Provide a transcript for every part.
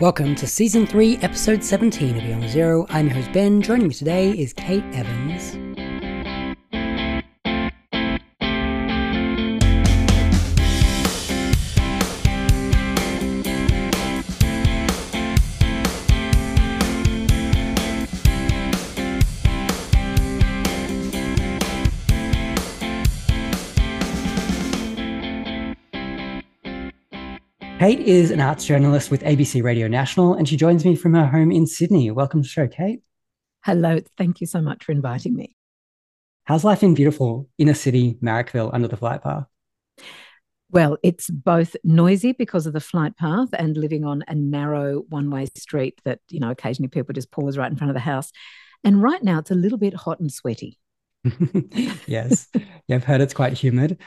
Welcome to Season 3, Episode 17 of Beyond Zero. I'm your host Ben. Joining me today is Kate Evans. Kate is an arts journalist with ABC Radio National, and she joins me from her home in Sydney. Welcome to the show, Kate. Hello. Thank you so much for inviting me. How's life in beautiful inner city Marrickville under the flight path? Well, it's both noisy because of the flight path and living on a narrow one way street that, you know, occasionally people just pause right in front of the house. And right now it's a little bit hot and sweaty. yes. Yeah, I've heard it's quite humid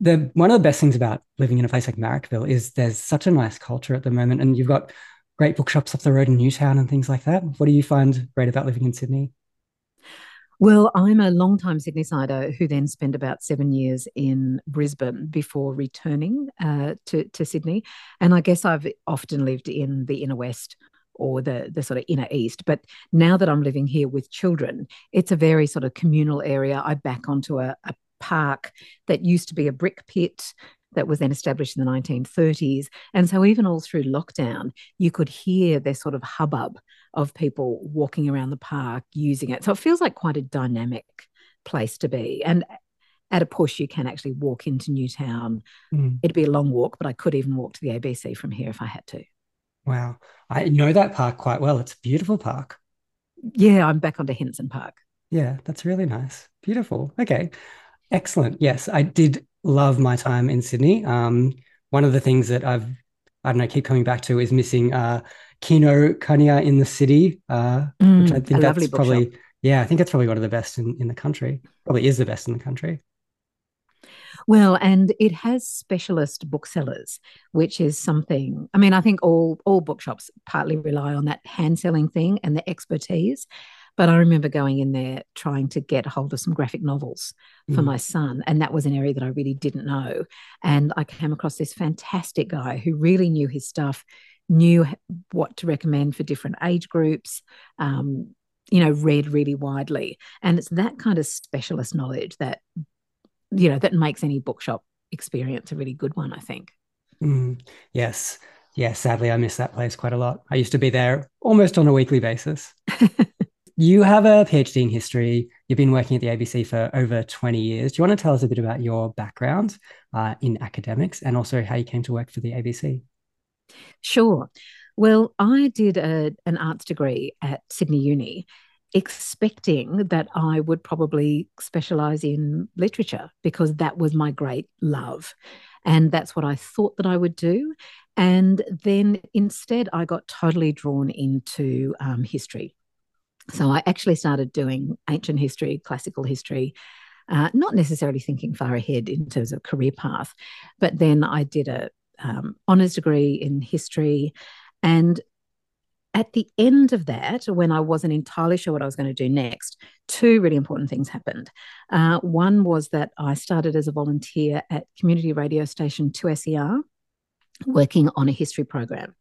the one of the best things about living in a place like Marrickville is there's such a nice culture at the moment, and you've got great bookshops up the road in Newtown and things like that. What do you find great about living in Sydney? Well, I'm a long-time Sydney sider who then spent about seven years in Brisbane before returning uh, to, to Sydney. And I guess I've often lived in the inner west or the, the sort of inner east. But now that I'm living here with children, it's a very sort of communal area. I back onto a, a park that used to be a brick pit that was then established in the 1930s. And so, even all through lockdown, you could hear this sort of hubbub of people walking around the park using it. So, it feels like quite a dynamic place to be. And at a push, you can actually walk into Newtown. Mm. It'd be a long walk, but I could even walk to the ABC from here if I had to. Wow. I know that park quite well. It's a beautiful park. Yeah, I'm back onto Henson Park. Yeah, that's really nice. Beautiful. Okay. Excellent. Yes, I did love my time in Sydney. Um, one of the things that I've, I don't know, keep coming back to is missing uh, Kinokuniya in the City, uh, mm, which I think that's probably, yeah, I think that's probably one of the best in, in the country. Probably is the best in the country. Well, and it has specialist booksellers, which is something. I mean, I think all all bookshops partly rely on that hand selling thing and the expertise. But I remember going in there trying to get hold of some graphic novels for mm. my son. And that was an area that I really didn't know. And I came across this fantastic guy who really knew his stuff, knew what to recommend for different age groups. Um, you know, read really widely. And it's that kind of specialist knowledge that, you know, that makes any bookshop experience a really good one, I think. Mm, yes. Yeah, sadly, I miss that place quite a lot. I used to be there almost on a weekly basis. You have a PhD in history. You've been working at the ABC for over 20 years. Do you want to tell us a bit about your background uh, in academics and also how you came to work for the ABC? Sure. Well, I did a, an arts degree at Sydney Uni, expecting that I would probably specialize in literature because that was my great love. And that's what I thought that I would do. And then instead, I got totally drawn into um, history so I actually started doing ancient history, classical history, uh, not necessarily thinking far ahead in terms of career path, but then I did a um, honors degree in history, and at the end of that, when I wasn't entirely sure what I was going to do next, two really important things happened. Uh, one was that I started as a volunteer at community radio station 2SER, working on a history program.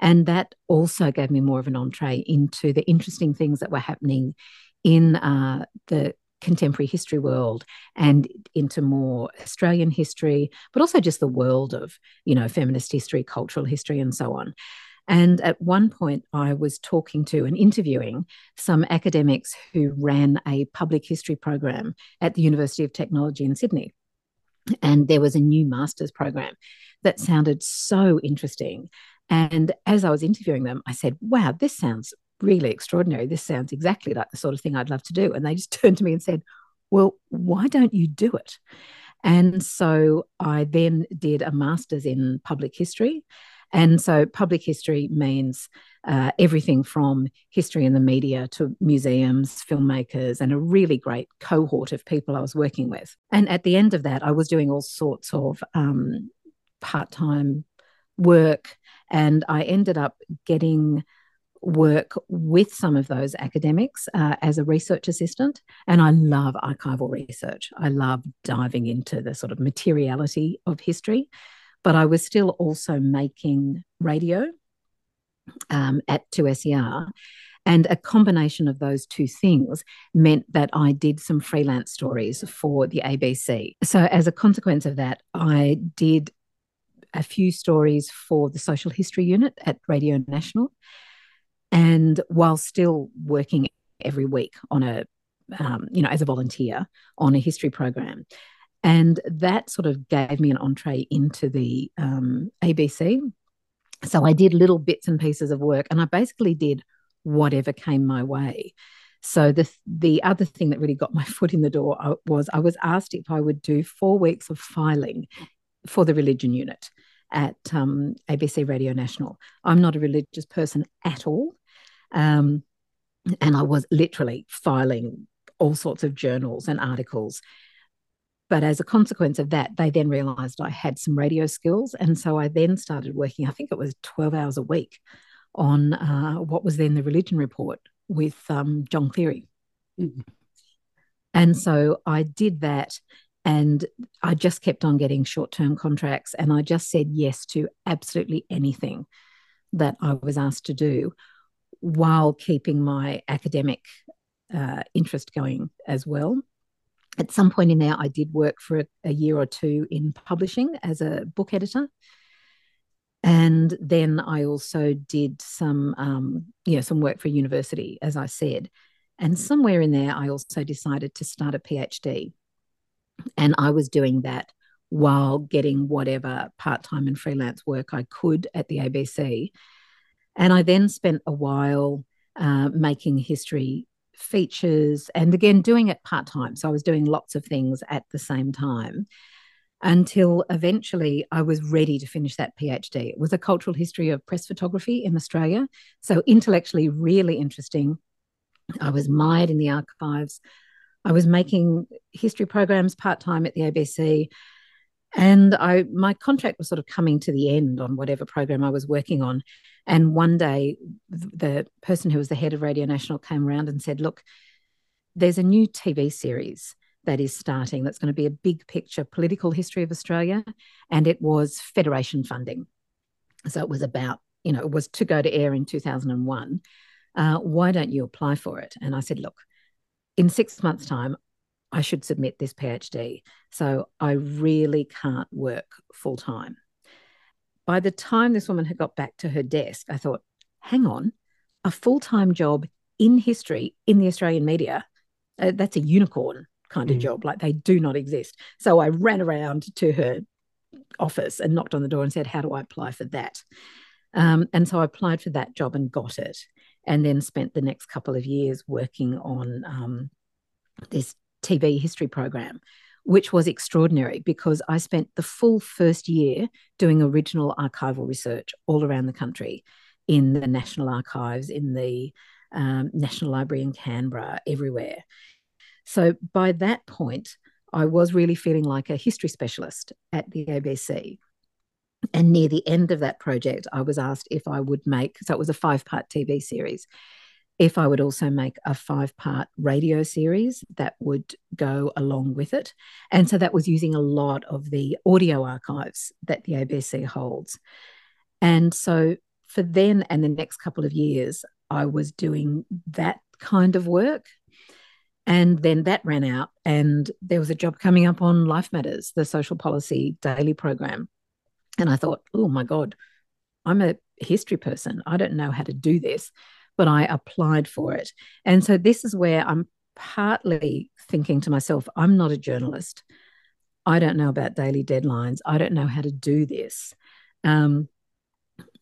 And that also gave me more of an entree into the interesting things that were happening in uh, the contemporary history world and into more Australian history, but also just the world of, you know, feminist history, cultural history, and so on. And at one point, I was talking to and interviewing some academics who ran a public history program at the University of Technology in Sydney. And there was a new master's program that sounded so interesting and as I was interviewing them, I said, wow, this sounds really extraordinary. This sounds exactly like the sort of thing I'd love to do. And they just turned to me and said, well, why don't you do it? And so I then did a master's in public history. And so public history means uh, everything from history in the media to museums, filmmakers, and a really great cohort of people I was working with. And at the end of that, I was doing all sorts of um, part time work and I ended up getting work with some of those academics uh, as a research assistant. And I love archival research. I love diving into the sort of materiality of history. But I was still also making radio. um, at 2SER. And a combination of those two things meant that I did some freelance stories for the ABC. So, as a consequence of that, I did a few stories for the social history unit at Radio National. And while still working every week on a, um, you know, as a volunteer on a history program. And that sort of gave me an entree into the um, ABC. So I did little bits and pieces of work, and I basically did whatever came my way. So the the other thing that really got my foot in the door uh, was I was asked if I would do four weeks of filing for the religion unit at um, ABC Radio National. I'm not a religious person at all, um, and I was literally filing all sorts of journals and articles. But as a consequence of that, they then realized I had some radio skills. And so I then started working, I think it was 12 hours a week, on uh, what was then the religion report with um, John Cleary. Mm-hmm. And so I did that. And I just kept on getting short term contracts. And I just said yes to absolutely anything that I was asked to do while keeping my academic uh, interest going as well. At some point in there, I did work for a, a year or two in publishing as a book editor. And then I also did some, um, you know, some work for university, as I said. And somewhere in there, I also decided to start a PhD. And I was doing that while getting whatever part time and freelance work I could at the ABC. And I then spent a while uh, making history features and again doing it part time. So I was doing lots of things at the same time until eventually I was ready to finish that PhD. It was a cultural history of press photography in Australia. So intellectually, really interesting. I was mired in the archives. I was making history programs part time at the ABC. And I my contract was sort of coming to the end on whatever program I was working on. And one day, the person who was the head of Radio National came around and said, Look, there's a new TV series that is starting that's going to be a big picture political history of Australia. And it was federation funding. So it was about, you know, it was to go to air in 2001. Uh, why don't you apply for it? And I said, Look, in six months' time, I should submit this PhD. So I really can't work full time. By the time this woman had got back to her desk, I thought, hang on, a full time job in history in the Australian media, uh, that's a unicorn kind of mm. job. Like they do not exist. So I ran around to her office and knocked on the door and said, How do I apply for that? Um, and so I applied for that job and got it. And then spent the next couple of years working on um, this TV history program, which was extraordinary because I spent the full first year doing original archival research all around the country in the National Archives, in the um, National Library in Canberra, everywhere. So by that point, I was really feeling like a history specialist at the ABC. And near the end of that project, I was asked if I would make, so it was a five part TV series, if I would also make a five part radio series that would go along with it. And so that was using a lot of the audio archives that the ABC holds. And so for then and the next couple of years, I was doing that kind of work. And then that ran out, and there was a job coming up on Life Matters, the social policy daily program. And I thought, oh my God, I'm a history person. I don't know how to do this but I applied for it. And so this is where I'm partly thinking to myself, I'm not a journalist. I don't know about daily deadlines. I don't know how to do this. Um,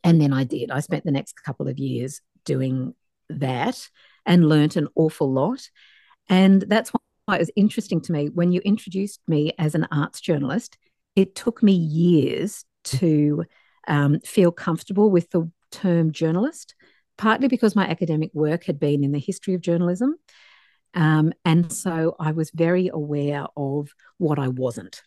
and then I did. I spent the next couple of years doing that and learnt an awful lot. And that's why it was interesting to me when you introduced me as an arts journalist. It took me years to um, feel comfortable with the term journalist partly because my academic work had been in the history of journalism. Um, and so I was very aware of what I wasn't,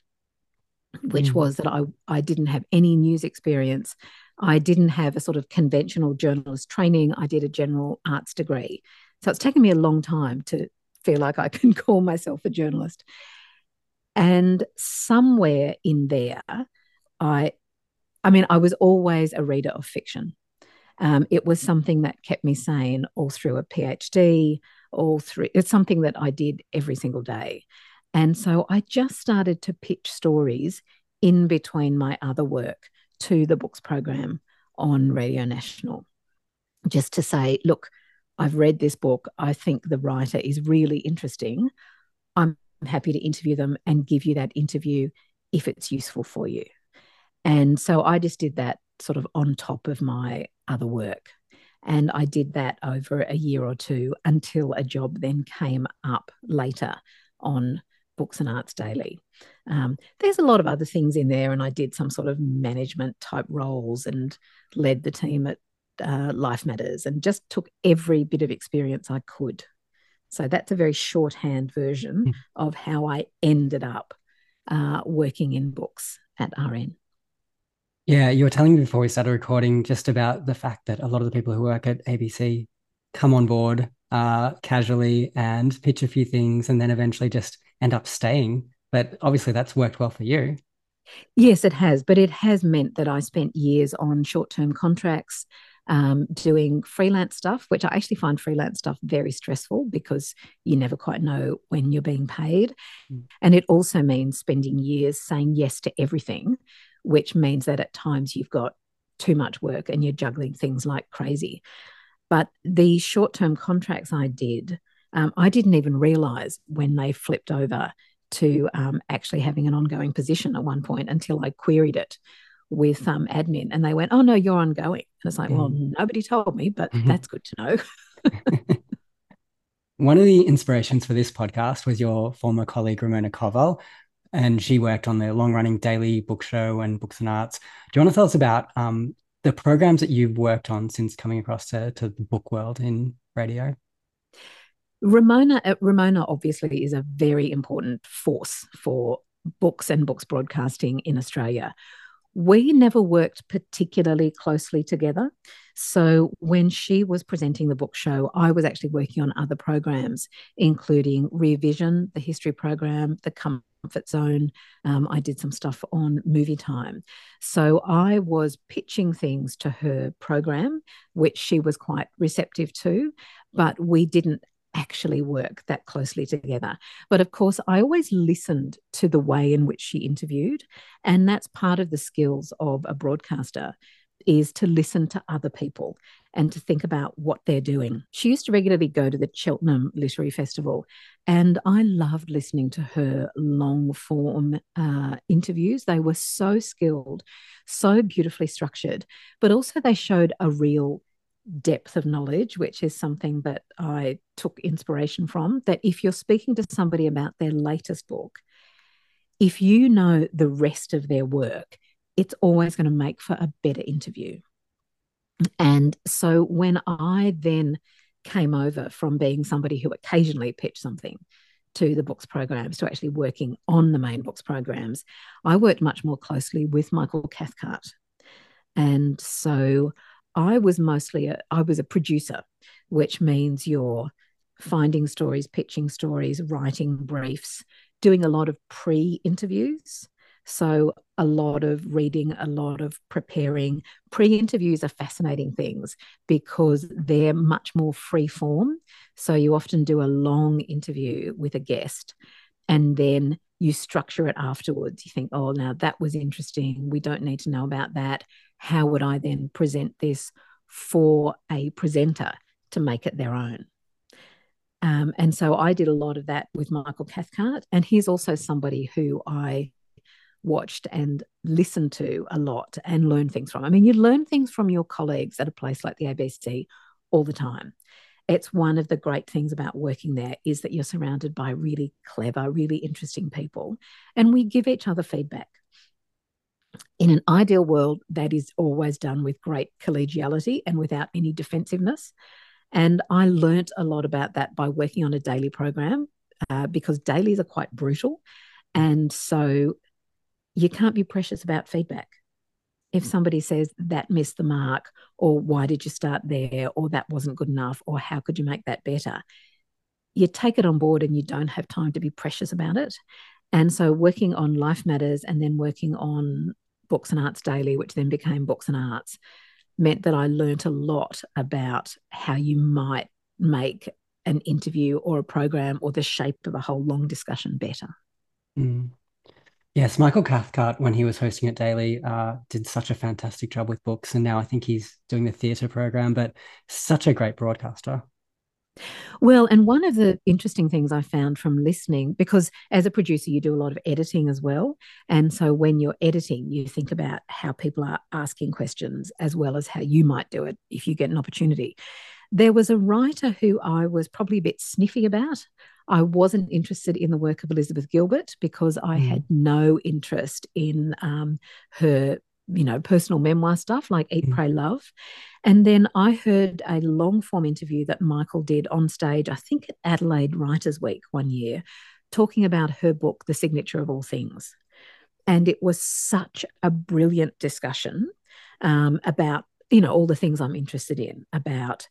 which mm. was that I, I didn't have any news experience. I didn't have a sort of conventional journalist training. I did a general arts degree. So it's taken me a long time to feel like I can call myself a journalist. And somewhere in there, I I mean, I was always a reader of fiction. Um, it was something that kept me sane all through a PhD, all through. It's something that I did every single day. And so I just started to pitch stories in between my other work to the books program on Radio National, just to say, look, I've read this book. I think the writer is really interesting. I'm happy to interview them and give you that interview if it's useful for you. And so I just did that sort of on top of my other work. And I did that over a year or two until a job then came up later on Books and Arts Daily. Um, there's a lot of other things in there, and I did some sort of management type roles and led the team at uh, Life Matters and just took every bit of experience I could. So that's a very shorthand version mm. of how I ended up uh, working in books at RN. Yeah, you were telling me before we started recording just about the fact that a lot of the people who work at ABC come on board uh, casually and pitch a few things and then eventually just end up staying. But obviously, that's worked well for you. Yes, it has. But it has meant that I spent years on short term contracts um, doing freelance stuff, which I actually find freelance stuff very stressful because you never quite know when you're being paid. Mm. And it also means spending years saying yes to everything, which means that at times you've got too much work and you're juggling things like crazy. But the short term contracts I did, um, I didn't even realize when they flipped over to um, actually having an ongoing position at one point until I queried it with um, admin and they went, Oh, no, you're ongoing. And it's like, mm. Well, nobody told me, but mm-hmm. that's good to know. One of the inspirations for this podcast was your former colleague, Ramona Koval, and she worked on the long running daily book show and books and arts. Do you want to tell us about um, the programs that you've worked on since coming across to, to the book world in radio? Ramona, uh, Ramona obviously is a very important force for books and books broadcasting in Australia we never worked particularly closely together. So when she was presenting the book show, I was actually working on other programs, including Rear Vision, the history program, the Comfort Zone. Um, I did some stuff on Movie Time. So I was pitching things to her program, which she was quite receptive to, but we didn't actually work that closely together. But of course, I always listened to the way in which she interviewed. And that's part of the skills of a broadcaster is to listen to other people and to think about what they're doing. She used to regularly go to the Cheltenham Literary Festival, and I loved listening to her long form uh, interviews. They were so skilled, so beautifully structured, but also they showed a real depth of knowledge, which is something that I took inspiration from. That if you're speaking to somebody about their latest book, if you know the rest of their work, it's always going to make for a better interview. And so when I then came over from being somebody who occasionally pitched something to the books programs to actually working on the main books programs, I worked much more closely with Michael Cathcart. And so I was mostly a, I was a producer, which means you're finding stories, pitching stories, writing briefs, doing a lot of pre-interviews. So a lot of reading, a lot of preparing. Pre-interviews are fascinating things because they're much more free form. So you often do a long interview with a guest and then you structure it afterwards. You think, oh, now that was interesting. We don't need to know about that how would I then present this for a presenter to make it their own? Um, and so I did a lot of that with Michael Cathcart. And he's also somebody who I watched and listened to a lot and learned things from. I mean, you learn things from your colleagues at a place like the ABC all the time. It's one of the great things about working there is that you're surrounded by really clever, really interesting people, and we give each other feedback in an ideal world, that is always done with great collegiality and without any defensiveness. And I learnt a lot about that by working on a daily program uh, because dailies are quite brutal. And so you can't be precious about feedback. If somebody says that missed the mark, or why did you start there, or that wasn't good enough, or how could you make that better, you take it on board and you don't have time to be precious about it. And so, working on Life Matters and then working on Books and Arts Daily, which then became Books and Arts, meant that I learnt a lot about how you might make an interview or a program or the shape of a whole long discussion better. Mm. Yes, Michael Cathcart, when he was hosting it daily, uh, did such a fantastic job with books. And now I think he's doing the theatre program, but such a great broadcaster. Well, and one of the interesting things I found from listening, because as a producer, you do a lot of editing as well. And so when you're editing, you think about how people are asking questions as well as how you might do it if you get an opportunity. There was a writer who I was probably a bit sniffy about. I wasn't interested in the work of Elizabeth Gilbert because I mm. had no interest in um, her, you know, personal memoir stuff like Eat, mm. Pray, Love. And then I heard a long form interview that Michael did on stage, I think at Adelaide Writers Week one year, talking about her book, The Signature of All Things. And it was such a brilliant discussion um, about, you know, all the things I'm interested in, about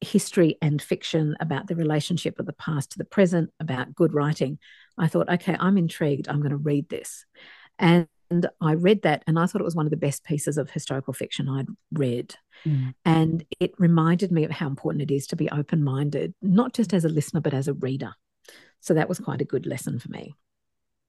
history and fiction, about the relationship of the past to the present, about good writing, I thought, okay, I'm intrigued. I'm going to read this. And I read that and I thought it was one of the best pieces of historical fiction I'd read. Mm. And it reminded me of how important it is to be open minded, not just as a listener, but as a reader. So that was quite a good lesson for me.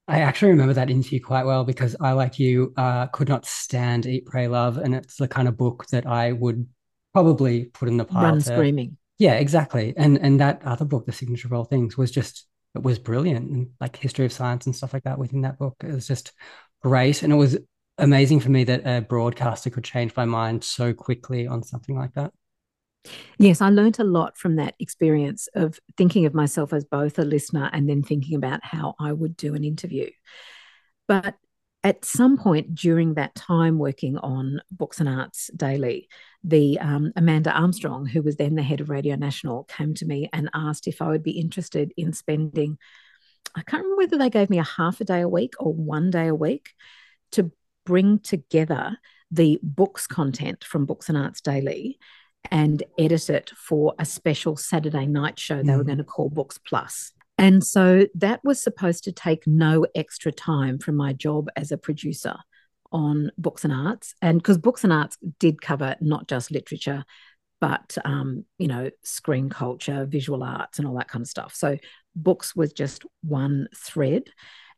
I actually remember that interview quite well because I, like you, uh, could not stand Eat, Pray, Love. And it's the kind of book that I would probably put in the pile. Run to, screaming. Yeah, exactly. And and that other book, The Signature of All Things, was just it was brilliant and like history of science and stuff like that within that book. It was just great. And it was amazing for me that a broadcaster could change my mind so quickly on something like that. Yes, I learned a lot from that experience of thinking of myself as both a listener and then thinking about how I would do an interview. But at some point during that time working on Books and Arts Daily, the um, Amanda Armstrong, who was then the head of Radio National, came to me and asked if I would be interested in spending. I can't remember whether they gave me a half a day a week or one day a week to bring together the books content from Books and Arts Daily and edit it for a special Saturday night show they mm. were going to call Books Plus. And so that was supposed to take no extra time from my job as a producer on books and arts. And because books and arts did cover not just literature, but um, you know, screen culture, visual arts, and all that kind of stuff. So books was just one thread.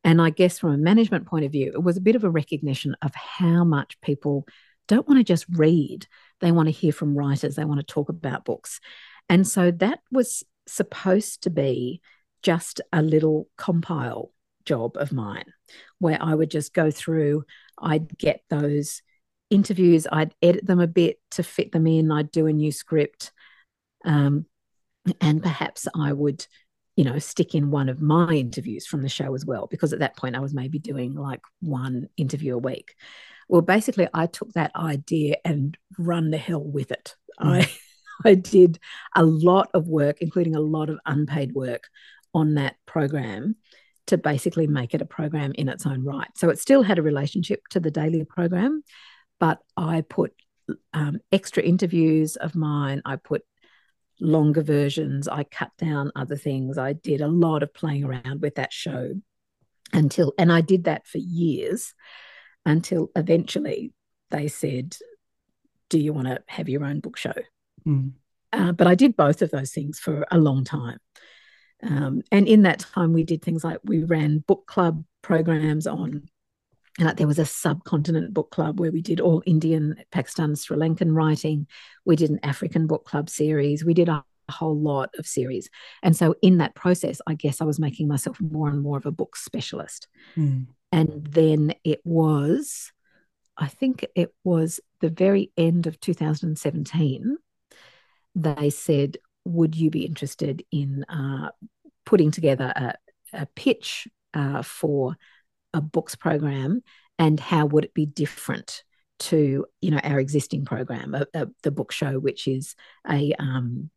And I guess from a management point of view, it was a bit of a recognition of how much people don't want to just read, they want to hear from writers, they want to talk about books. And so that was supposed to be just a little compile job of mine where I would just go through, I'd get those interviews, I'd edit them a bit to fit them in, I'd do a new script. Um, and perhaps I would, you know, stick in one of my interviews from the show as well, because at that point I was maybe doing like one interview a week. Well, basically, I took that idea and run the hell with it. Mm. I I did a lot of work, including a lot of unpaid work on that program to basically make it a program in its own right. So it still had a relationship to the daily program, but I put um, extra interviews of mine. I put longer versions. I cut down other things. I did a lot of playing around with that show until, and I did that for years until eventually they said, Do you want to have your own book show? Mm. Uh, but I did both of those things for a long time. Um, and in that time, we did things like we ran book club programs on. Uh, there was a subcontinent book club where we did all Indian, Pakistan, Sri Lankan writing. We did an African book club series. We did a whole lot of series. And so, in that process, I guess I was making myself more and more of a book specialist. Mm. And then it was, I think it was the very end of 2017, they said, would you be interested in uh, putting together a, a pitch uh, for a books program and how would it be different to you know our existing program the book show which is a um,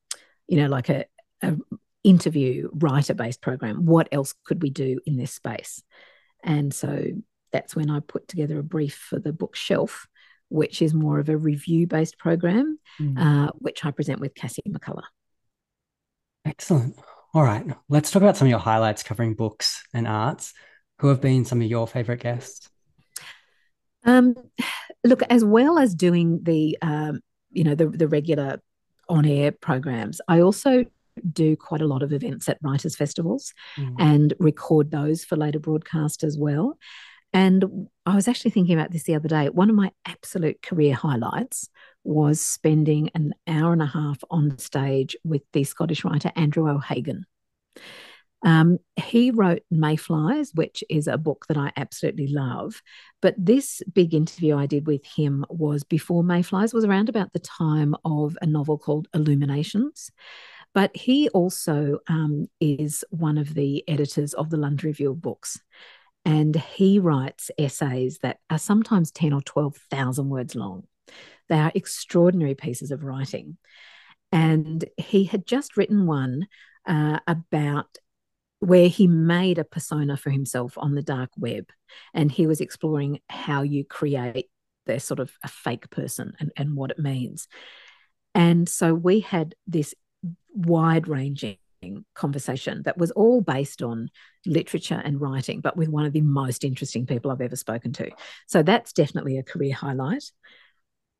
you know like a, a interview writer based program what else could we do in this space and so that's when i put together a brief for the bookshelf which is more of a review based program mm. uh, which i present with cassie mccullagh Excellent. All right. Let's talk about some of your highlights covering books and arts. Who have been some of your favorite guests? Um, look, as well as doing the, um, you know, the, the regular on air programs, I also do quite a lot of events at writers' festivals mm. and record those for later broadcast as well. And I was actually thinking about this the other day. One of my absolute career highlights was spending an hour and a half on stage with the Scottish writer Andrew O'Hagan. Um, he wrote Mayflies, which is a book that I absolutely love. But this big interview I did with him was before Mayflies, was around about the time of a novel called Illuminations. But he also um, is one of the editors of the London Review of Books. And he writes essays that are sometimes 10 or 12,000 words long. They are extraordinary pieces of writing. And he had just written one uh, about where he made a persona for himself on the dark web. And he was exploring how you create the sort of a fake person and, and what it means. And so we had this wide ranging conversation that was all based on literature and writing, but with one of the most interesting people I've ever spoken to. So that's definitely a career highlight.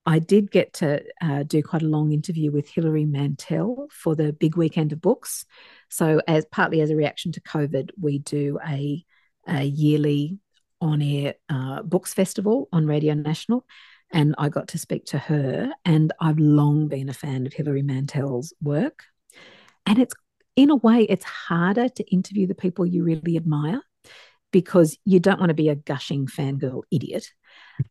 I did get to uh, do quite a long interview with Hilary Mantel for the big weekend of books. So, as partly as a reaction to COVID, we do a, a yearly on-air uh, books festival on Radio National, and I got to speak to her. And I've long been a fan of Hilary Mantel's work, and it's in a way it's harder to interview the people you really admire because you don't want to be a gushing fangirl idiot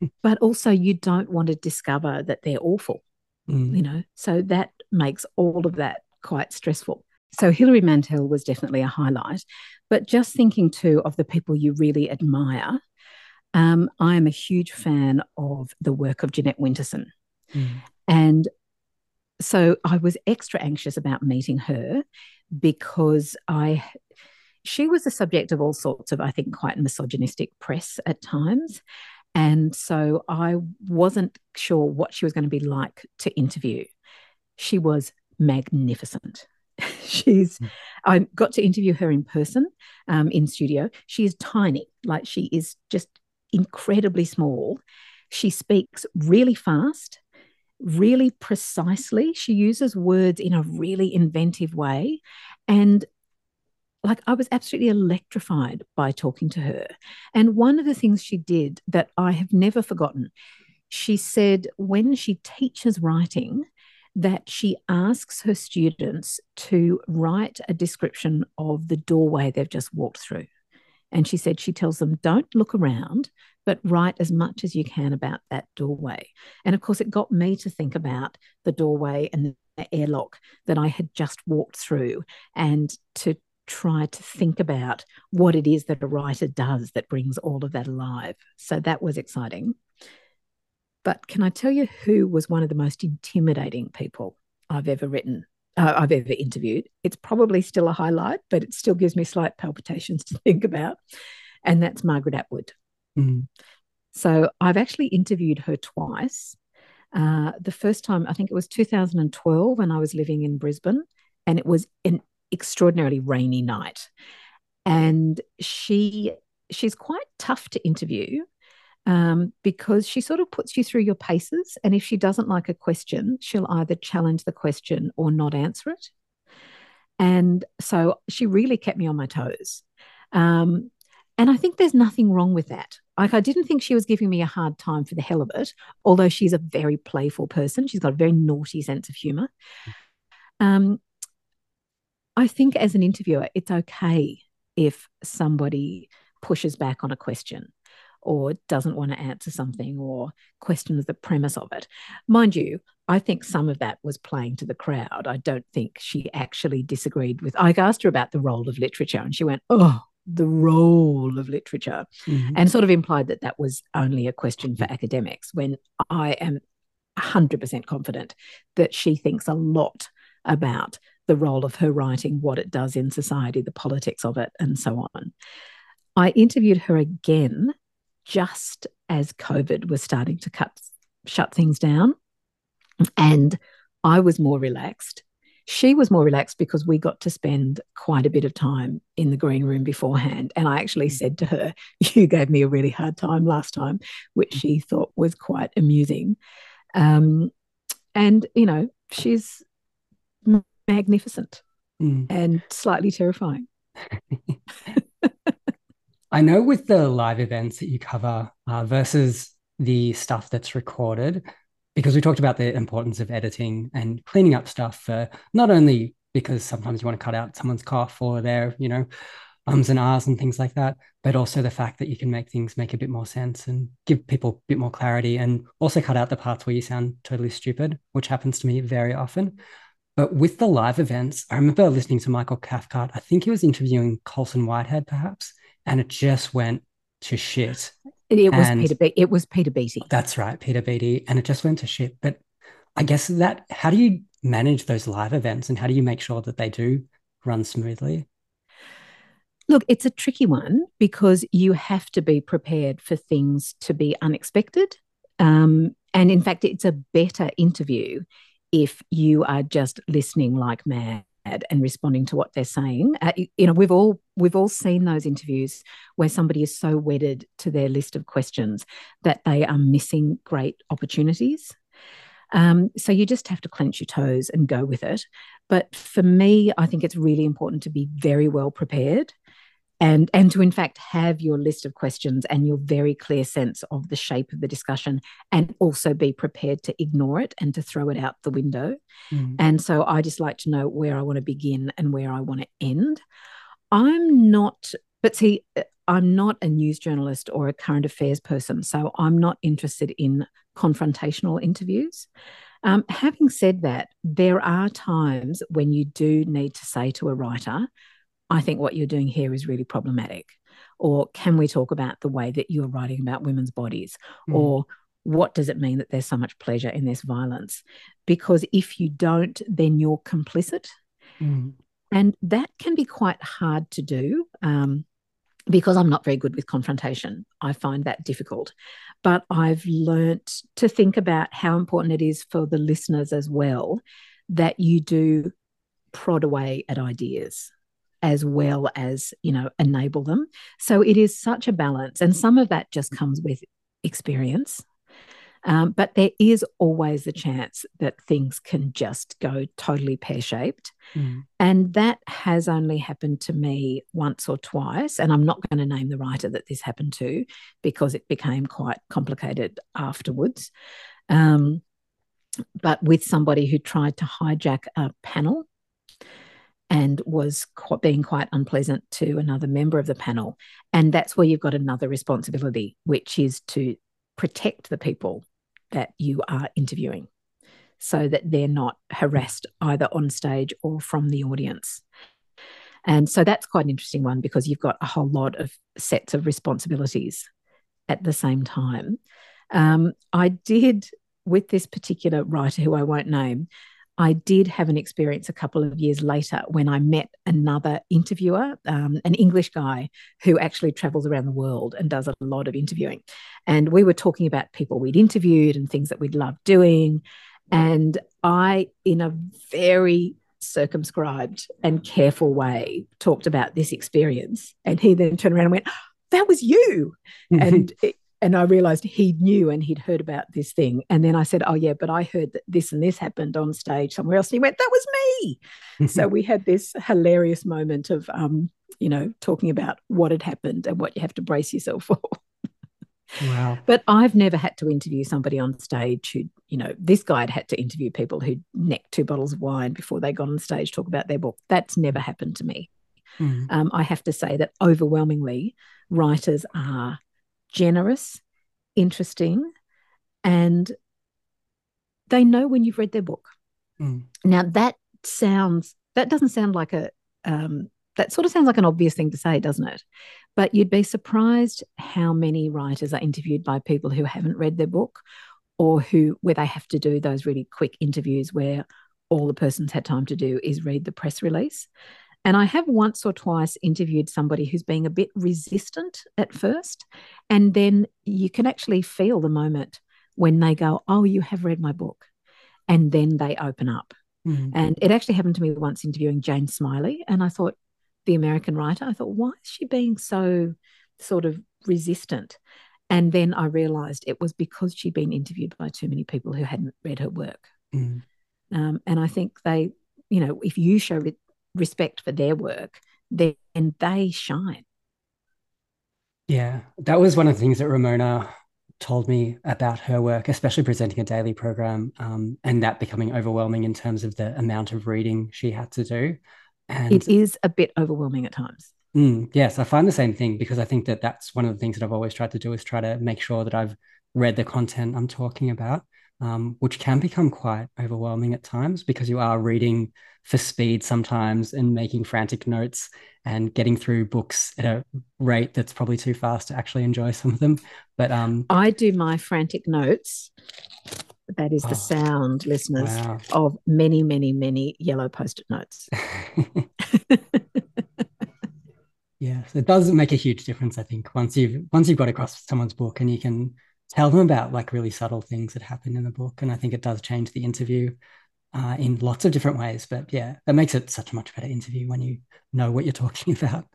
but also you don't want to discover that they're awful mm. you know so that makes all of that quite stressful so hilary mantel was definitely a highlight but just thinking too of the people you really admire um, i am a huge fan of the work of jeanette winterson mm. and so i was extra anxious about meeting her because i she was the subject of all sorts of, I think, quite misogynistic press at times. And so I wasn't sure what she was going to be like to interview. She was magnificent. She's, hmm. I got to interview her in person um, in studio. She is tiny, like she is just incredibly small. She speaks really fast, really precisely. She uses words in a really inventive way. And like I was absolutely electrified by talking to her. And one of the things she did that I have never forgotten, she said when she teaches writing, that she asks her students to write a description of the doorway they've just walked through. And she said she tells them, don't look around, but write as much as you can about that doorway. And of course, it got me to think about the doorway and the airlock that I had just walked through and to try to think about what it is that a writer does that brings all of that alive. So that was exciting. But can I tell you who was one of the most intimidating people I've ever written, uh, I've ever interviewed? It's probably still a highlight, but it still gives me slight palpitations to think about. And that's Margaret Atwood. Mm. So I've actually interviewed her twice. Uh, the first time, I think it was 2012 when I was living in Brisbane, and it was an extraordinarily rainy night. And she she's quite tough to interview um, because she sort of puts you through your paces. And if she doesn't like a question, she'll either challenge the question or not answer it. And so she really kept me on my toes. Um, and I think there's nothing wrong with that. Like, I didn't think she was giving me a hard time for the hell of it, although she's a very playful person. She's got a very naughty sense of humor. Um, I think as an interviewer, it's okay if somebody pushes back on a question or doesn't want to answer something or questions the premise of it. Mind you, I think some of that was playing to the crowd. I don't think she actually disagreed with. I asked her about the role of literature and she went, Oh, the role of literature, mm-hmm. and sort of implied that that was only a question for academics when I am 100% confident that she thinks a lot about the role of her writing, what it does in society, the politics of it, and so on. I interviewed her again just as COVID was starting to cut shut things down, and I was more relaxed. She was more relaxed because we got to spend quite a bit of time in the green room beforehand. And I actually said to her, You gave me a really hard time last time, which she thought was quite amusing. Um, and, you know, she's magnificent mm. and slightly terrifying. I know with the live events that you cover uh, versus the stuff that's recorded, because we talked about the importance of editing and cleaning up stuff for not only because sometimes you want to cut out someone's cough or their, you know, ums and ahs and things like that, but also the fact that you can make things make a bit more sense and give people a bit more clarity and also cut out the parts where you sound totally stupid, which happens to me very often. But with the live events, I remember listening to Michael Cathcart. I think he was interviewing Colson Whitehead, perhaps, and it just went to shit. It was and Peter. Be- it was Peter Beattie. That's right, Peter Beattie, and it just went to shit. But I guess that how do you manage those live events, and how do you make sure that they do run smoothly? Look, it's a tricky one because you have to be prepared for things to be unexpected. Um, and in fact, it's a better interview if you are just listening like mad and responding to what they're saying. Uh, you know, we've all we've all seen those interviews where somebody is so wedded to their list of questions that they are missing great opportunities. Um, so you just have to clench your toes and go with it. But for me, I think it's really important to be very well prepared and and to in fact have your list of questions and your very clear sense of the shape of the discussion and also be prepared to ignore it and to throw it out the window. Mm. and so i just like to know where i want to begin and where i want to end. I'm not but see i'm not a news journalist or a current affairs person so i'm not interested in confrontational interviews. Um, having said that, there are times when you do need to say to a writer, I think what you're doing here is really problematic. Or can we talk about the way that you're writing about women's bodies? Mm. Or what does it mean that there's so much pleasure in this violence? Because if you don't, then you're complicit. Mm. And that can be quite hard to do um, because I'm not very good with confrontation. I find that difficult. But I've learnt to think about how important it is for the listeners as well that you do prod away at ideas as well as you know enable them so it is such a balance and some of that just comes with experience um, but there is always the chance that things can just go totally pear shaped. Mm. And that has only happened to me once or twice. And I'm not going to name the writer that this happened to because it became quite complicated afterwards. Um, but with somebody who tried to hijack a panel and was quite, being quite unpleasant to another member of the panel. And that's where you've got another responsibility, which is to protect the people that you are interviewing so that they're not harassed either on stage or from the audience. And so that's quite an interesting one because you've got a whole lot of sets of responsibilities at the same time. Um, I did, with this particular writer who I won't name, I did have an experience a couple of years later when I met another interviewer, um, an English guy who actually travels around the world and does a lot of interviewing. And we were talking about people we'd interviewed and things that we'd loved doing. And I, in a very circumscribed and careful way, talked about this experience. And he then turned around and went, that was you. and it, and I realized he knew and he'd heard about this thing. And then I said, Oh, yeah, but I heard that this and this happened on stage somewhere else. And he went, That was me. so we had this hilarious moment of, um, you know, talking about what had happened and what you have to brace yourself for. Wow. But I've never had to interview somebody on stage who, you know, this guy had had to interview people who necked two bottles of wine before they got on stage talk about their book. That's never happened to me. Mm. Um, I have to say that overwhelmingly, writers are generous, interesting, and they know when you've read their book. Mm. Now that sounds that doesn't sound like a um, that sort of sounds like an obvious thing to say, doesn't it? But you'd be surprised how many writers are interviewed by people who haven't read their book or who where they have to do those really quick interviews where all the person's had time to do is read the press release. And I have once or twice interviewed somebody who's being a bit resistant at first. And then you can actually feel the moment when they go, Oh, you have read my book. And then they open up. Mm. And it actually happened to me once interviewing Jane Smiley. And I thought, the American writer, I thought, why is she being so sort of resistant? And then I realized it was because she'd been interviewed by too many people who hadn't read her work. Mm. Um, and I think they, you know, if you show respect for their work, then they shine. Yeah, that was one of the things that Ramona told me about her work, especially presenting a daily program, um, and that becoming overwhelming in terms of the amount of reading she had to do. And it is a bit overwhelming at times. Mm, yes, I find the same thing because I think that that's one of the things that I've always tried to do is try to make sure that I've read the content I'm talking about, um, which can become quite overwhelming at times because you are reading for speed sometimes and making frantic notes and getting through books at a rate that's probably too fast to actually enjoy some of them. But um, I do my frantic notes. That is the oh, sound, listeners, wow. of many, many, many yellow post-it notes. yes, it does make a huge difference. I think once you've once you've got across someone's book and you can tell them about like really subtle things that happen in the book, and I think it does change the interview uh, in lots of different ways. But yeah, that makes it such a much better interview when you know what you're talking about.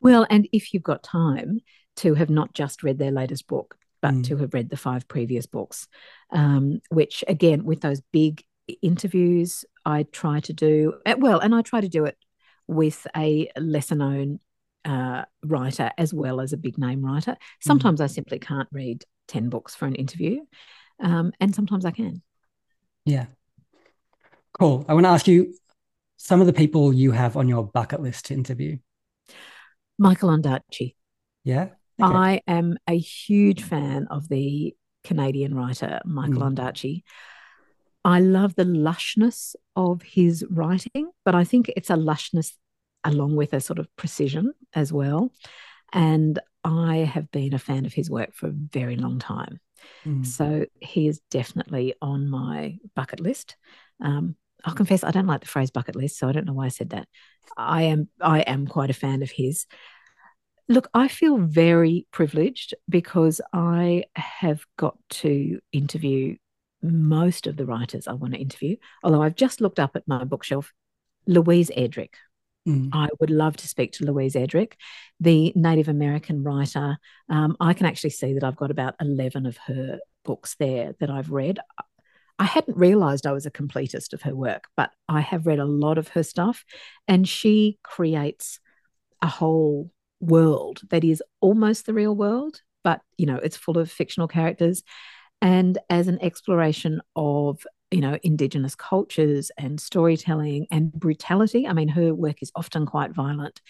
Well, and if you've got time to have not just read their latest book, but mm. to have read the five previous books, um, which again, with those big interviews, I try to do eh, well, and I try to do it with a lesser known uh, writer as well as a big name writer. Mm. Sometimes mm. I simply can't read 10 books for an interview, um, and sometimes I can. Yeah, Cool. I want to ask you some of the people you have on your bucket list to interview. Michael Ondaatje. Yeah. Okay. I am a huge fan of the Canadian writer Michael mm. Ondaatje. I love the lushness of his writing, but I think it's a lushness along with a sort of precision as well. And I have been a fan of his work for a very long time. Mm. So he is definitely on my bucket list. Um, I'll confess I don't like the phrase bucket list, so I don't know why I said that. I am I am quite a fan of his. Look, I feel very privileged because I have got to interview most of the writers I want to interview. Although I've just looked up at my bookshelf, Louise Erdrich. Mm. I would love to speak to Louise Erdrich, the Native American writer. Um, I can actually see that I've got about 11 of her books there that I've read. I hadn't realized I was a completist of her work, but I have read a lot of her stuff, and she creates a whole world that is almost the real world, but you know, it's full of fictional characters. And as an exploration of you know indigenous cultures and storytelling and brutality i mean her work is often quite violent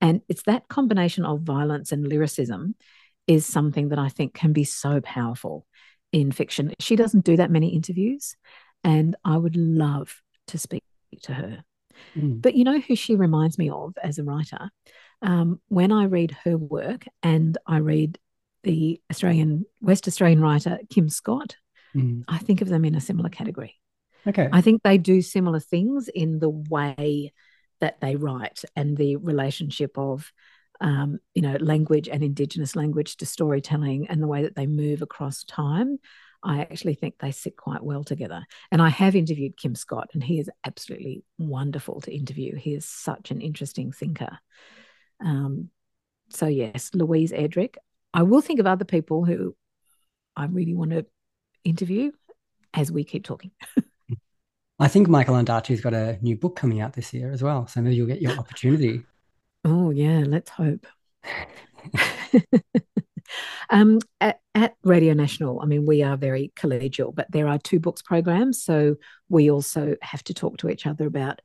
and it's that combination of violence and lyricism is something that i think can be so powerful in fiction. She doesn't do that many interviews, and I would love to speak to her. Mm. But you know who she reminds me of as a writer? Um, when I read her work and I read the Australian, West Australian writer Kim Scott, mm. I think of them in a similar category. Okay. I think they do similar things in the way that they write and the relationship of um, you know, language and Indigenous language to storytelling and the way that they move across time, I actually think they sit quite well together. And I have interviewed Kim Scott, and he is absolutely wonderful to interview. He is such an interesting thinker. Um, so, yes, Louise Erdrich. I will think of other people who I really want to interview as we keep talking. I think Michael Ondaatje's got a new book coming out this year as well. So maybe you'll get your opportunity Oh, yeah, let's hope. um, at, at, Radio National, I mean, we are very collegial, but there are two books programs. So we also have to talk to each other about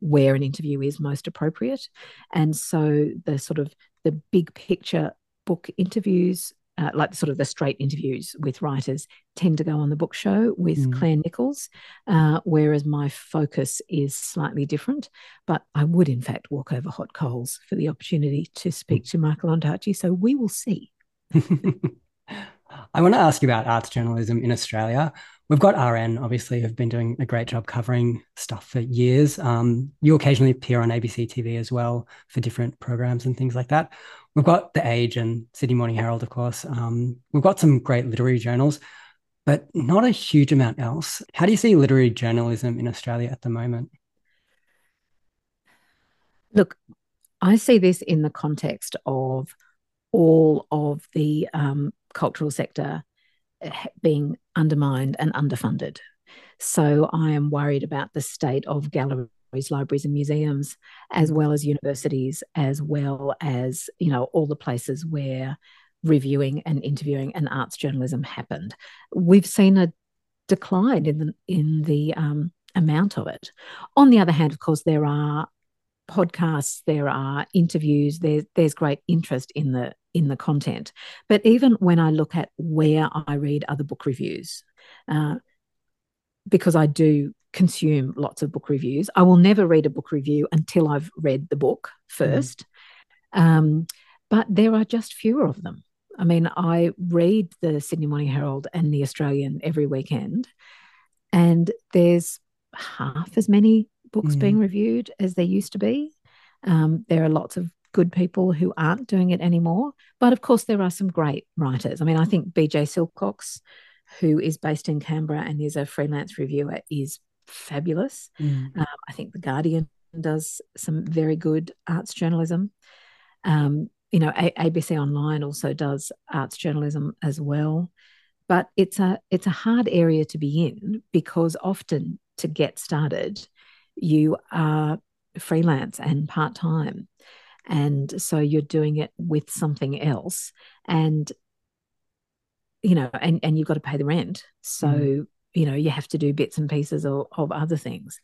where an interview is most appropriate. And so the sort of the big picture book interviews uh, like sort of the straight interviews with writers tend to go on the book show with mm. Claire Nichols, uh, whereas my focus is slightly different. But I would, in fact, walk over hot coals for the opportunity to speak to Michael Ondaatje. So we will see. I want to ask you about arts journalism in Australia. We've got RN, obviously, who have been doing a great job covering stuff for years. Um, you occasionally appear on ABC TV as well for different programs and things like that. We've got The Age and Sydney Morning Herald, of course. Um, we've got some great literary journals. but not a huge amount else. How do you see literary journalism in Australia at the moment? Look, I see this in the context of all of the um, cultural sector eh, being undermined and underfunded. So I am worried about the state of galleries, libraries, and museums, as well as universities, as well as you know all the places where reviewing and interviewing and arts journalism happened. We've seen a decline in the in the um, amount of it. On the other hand, of course, there are podcasts, there are interviews, there's there's great interest in the in the content. But even when I look at where I read other book reviews, uh, because I do consume lots of book reviews, I will never read a book review until I've read the book first. Mm. Um, but there are just fewer of them. I mean, I read the Sydney Morning Herald and the Australian every weekend, and there's half as many books mm. being reviewed as there used to be. Um, there are lots of good people who aren't doing it anymore. But of course, there are some great writers. I mean, I think Beejay Silcox, who is based in Canberra and is a freelance reviewer, is fabulous. Mm. Um, I think The Guardian does some very good arts journalism. Um, you know, a- ABC Online also does arts journalism as well. But it's a it's a hard area to be in because often to get started, you are freelance and part time. And so you're doing it with something else. And, you know, and, and you've got to pay the rent. So, mm. you know, you have to do bits and pieces of, of other things.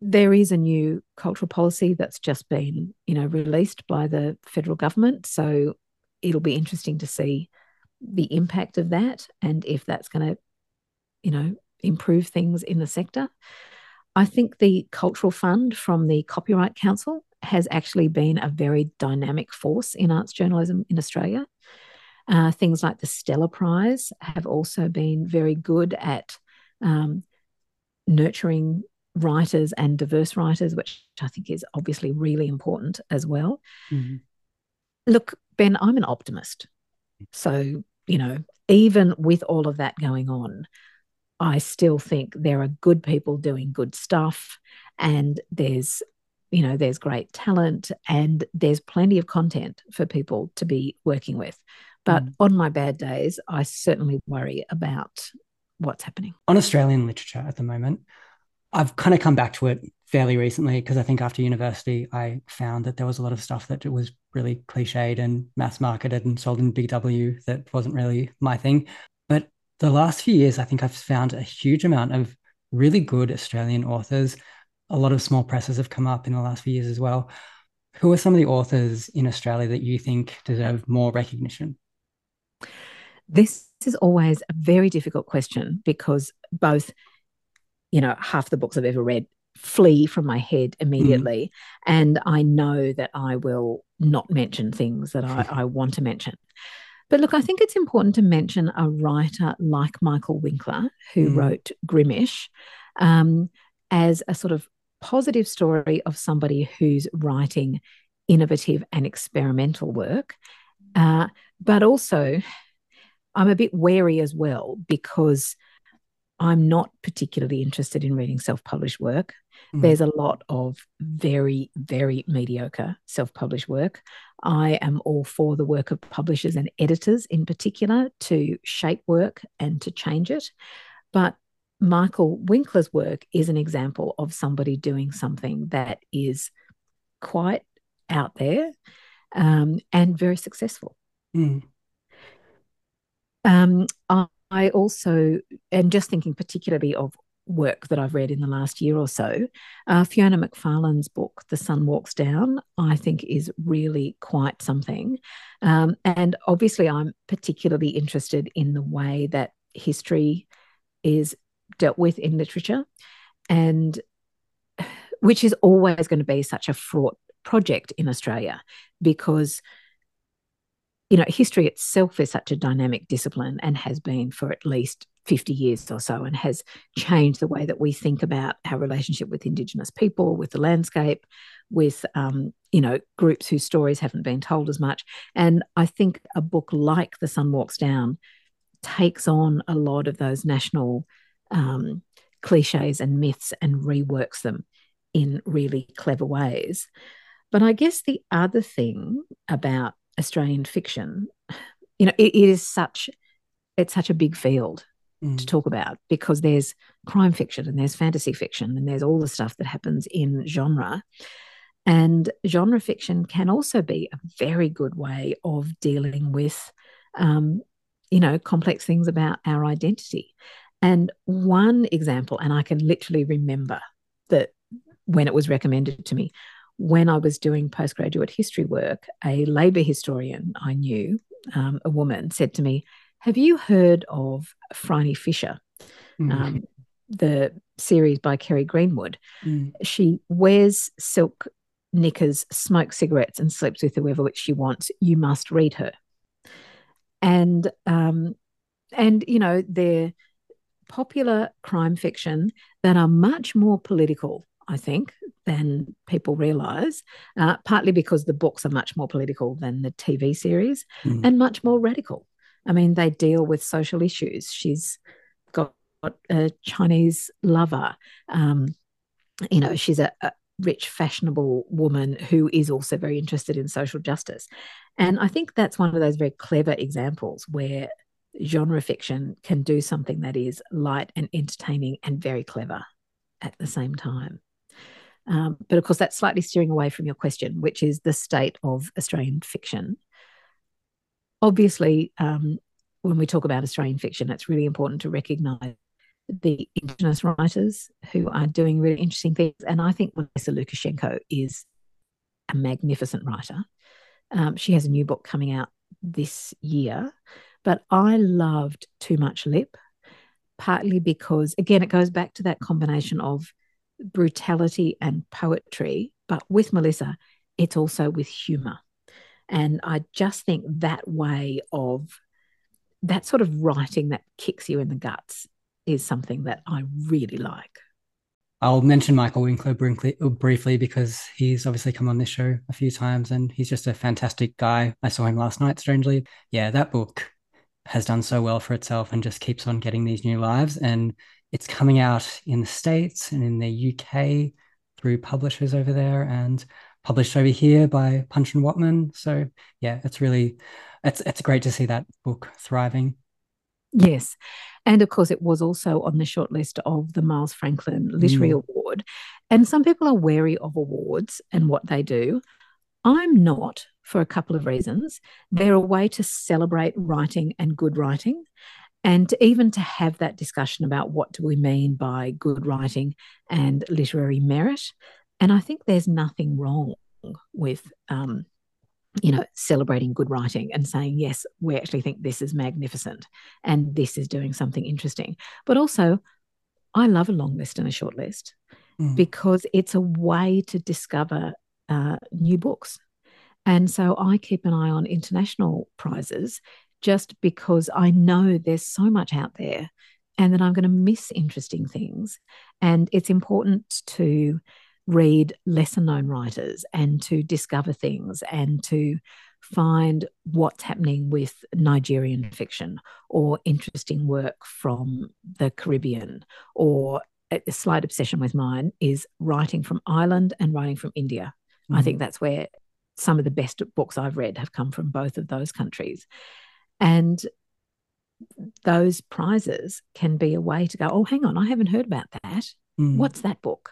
There is a new cultural policy that's just been, you know, released by the federal government. So it'll be interesting to see the impact of that and if that's going to, you know, improve things in the sector. I think the Cultural Fund from the Copyright Council has actually been a very dynamic force in arts journalism in Australia. Uh, things like the Stella Prize have also been very good at um, nurturing writers and diverse writers, which I think is obviously really important as well. Mm-hmm. Look, Ben, I'm an optimist. So, you know, even with all of that going on, I still think there are good people doing good stuff and there's you know there's great talent and there's plenty of content for people to be working with. But mm. on my bad days I certainly worry about what's happening. On Australian literature at the moment I've kind of come back to it fairly recently because I think after university I found that there was a lot of stuff that was really cliched and mass marketed and sold in Big W that wasn't really my thing. But the last few years, I think I've found a huge amount of really good Australian authors. A lot of small presses have come up in the last few years as well. Who are some of the authors in Australia that you think deserve more recognition? This is always a very difficult question because both, you know, half the books I've ever read flee from my head immediately. Mm. And I know that I will not mention things that I, I want to mention. But look, I think it's important to mention a writer like Michael Winkler, who mm. wrote Grimish, um, as a sort of positive story of somebody who's writing innovative and experimental work. Uh, but also, I'm a bit wary as well because I'm not particularly interested in reading self published work. Mm. There's a lot of very, very mediocre self published work. I am all for the work of publishers and editors in particular to shape work and to change it. But Michael Winkler's work is an example of somebody doing something that is quite out there um, and very successful. Mm. Um, I also am just thinking particularly of work that I've read in the last year or so. Uh, Fiona McFarlane's book, The Sun Walks Down, I think is really quite something. Um, and obviously, I'm particularly interested in the way that history is dealt with in literature, and which is always going to be such a fraught project in Australia because you know, history itself is such a dynamic discipline and has been for at least 50 years or so and has changed the way that we think about our relationship with Indigenous people, with the landscape, with, um, you know, groups whose stories haven't been told as much. And I think a book like The Sun Walks Down takes on a lot of those national um, cliches and myths and reworks them in really clever ways. But I guess the other thing about Australian fiction, you know, it, it is such it's such a big field mm. to talk about because there's crime fiction and there's fantasy fiction and there's all the stuff that happens in genre. And genre fiction can also be a very good way of dealing with, um, you know, complex things about our identity. And one example, and I can literally remember that when it was recommended to me, when I was doing postgraduate history work, a Labor historian I knew, um, a woman, said to me, Have you heard of Phryne Fisher? Mm. Um, the series by Kerry Greenwood. Mm. She wears silk knickers, smokes cigarettes, and sleeps with whoever which she wants. You must read her. And um, and you know, they're popular crime fiction that are much more political, I think, than people realize, uh, partly because the books are much more political than the TV series mm. and much more radical. I mean, they deal with social issues. She's got a Chinese lover. Um, you know, she's a, a rich, fashionable woman who is also very interested in social justice. And I think that's one of those very clever examples where genre fiction can do something that is light and entertaining and very clever at the same time. Um, but of course, that's slightly steering away from your question, which is the state of Australian fiction. Obviously, um, when we talk about Australian fiction, it's really important to recognise the Indigenous writers who are doing really interesting things. And I think Melissa Lucashenko is a magnificent writer. Um, she has a new book coming out this year but I loved Too Much Lip, partly because, again, it goes back to that combination of brutality and poetry. But with Melissa, it's also with humor. And I just think that way of that sort of writing that kicks you in the guts is something that I really like. I'll mention Michael Winkler briefly because he's obviously come on this show a few times and he's just a fantastic guy. I saw him last night, strangely. Yeah, that book has done so well for itself and just keeps on getting these new lives. And it's coming out in the States and in the UK through publishers over there and published over here by Puncher and Wattmann. So yeah, it's really it's it's great to see that book thriving. Yes. And of course, it was also on the shortlist of the Miles Franklin Literary mm. Award. And some people are wary of awards and what they do. I'm not for a couple of reasons. They're a way to celebrate writing and good writing, and even to have that discussion about what do we mean by good writing and literary merit. And I think there's nothing wrong with, um, you know, celebrating good writing and saying, yes, we actually think this is magnificent and this is doing something interesting. But also, I love a long list and a short list mm. because it's a way to discover uh, new books and so I keep an eye on international prizes just because I know there's so much out there and that I'm going to miss interesting things. And it's important to read lesser known writers and to discover things and to find what's happening with Nigerian fiction or interesting work from the Caribbean or a slight obsession with mine is writing from Ireland and writing from India. Mm. I think that's where some of the best books I've read have come from both of those countries. And those prizes can be a way to go, oh, hang on, I haven't heard about that. Mm. What's that book?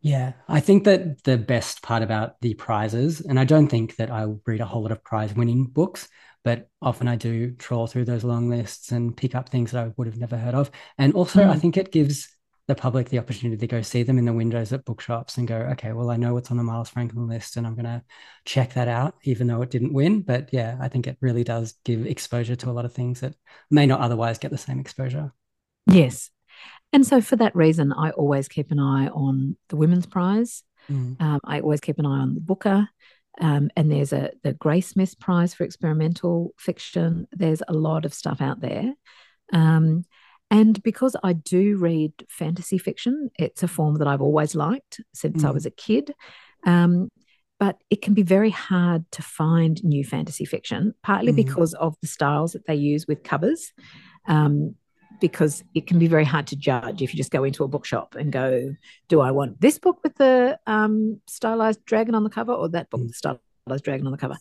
Yeah, I think that the best part about the prizes, and I don't think that I read a whole lot of prize winning books, but often I do trawl through those long lists and pick up things that I would have never heard of. And also, mm. I think it gives the public the opportunity to go see them in the windows at bookshops and go, okay, well, I know what's on the Miles Franklin list and I'm going to check that out, even though it didn't win. But yeah, I think it really does give exposure to a lot of things that may not otherwise get the same exposure. Yes. And so for that reason, I always keep an eye on the Women's Prize. Mm. Um, I always keep an eye on the Booker. Um, and there's a the Goldsmiths Prize for experimental fiction. There's a lot of stuff out there. Um, and because I do read fantasy fiction, it's a form that I've always liked since mm. I was a kid. Um, but it can be very hard to find new fantasy fiction, partly mm. because of the styles that they use with covers. Um, because it can be very hard to judge if you just go into a bookshop and go, do I want this book with the um, stylized dragon on the cover or that book mm. with the stylized dragon on the cover?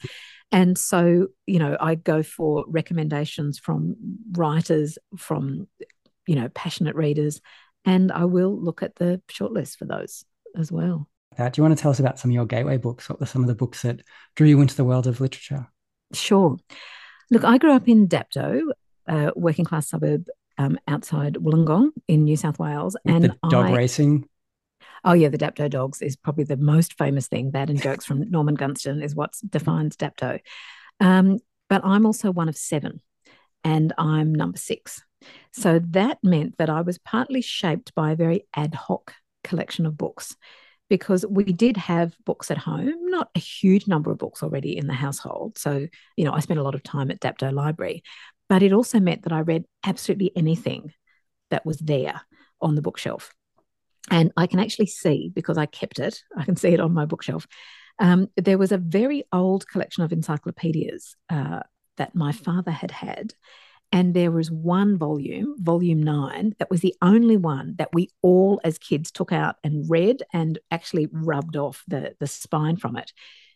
And so, you know, I go for recommendations from writers, from, you know, passionate readers, and I will look at the shortlist for those as well. Uh, do you want to tell us about some of your gateway books? What were some of the books that drew you into the world of literature? Sure. Look, I grew up in Dapto, a working class suburb um, outside Wollongong in New South Wales. and the dog I, racing. Oh yeah, the Dapto dogs is probably the most famous thing. That and jokes from Norman Gunston is what defines Dapto. Um, but I'm also one of seven, and I'm number six. So that meant that I was partly shaped by a very ad hoc collection of books because we did have books at home, not a huge number of books already in the household. So, you know, I spent a lot of time at Dapto Library, but it also meant that I read absolutely anything that was there on the bookshelf. And I can actually see, because I kept it, I can see it on my bookshelf. Um, there was a very old collection of encyclopedias uh, that my father had had. And there was one volume, volume nine, that was the only one that we all as kids took out and read and actually rubbed off the, the spine from it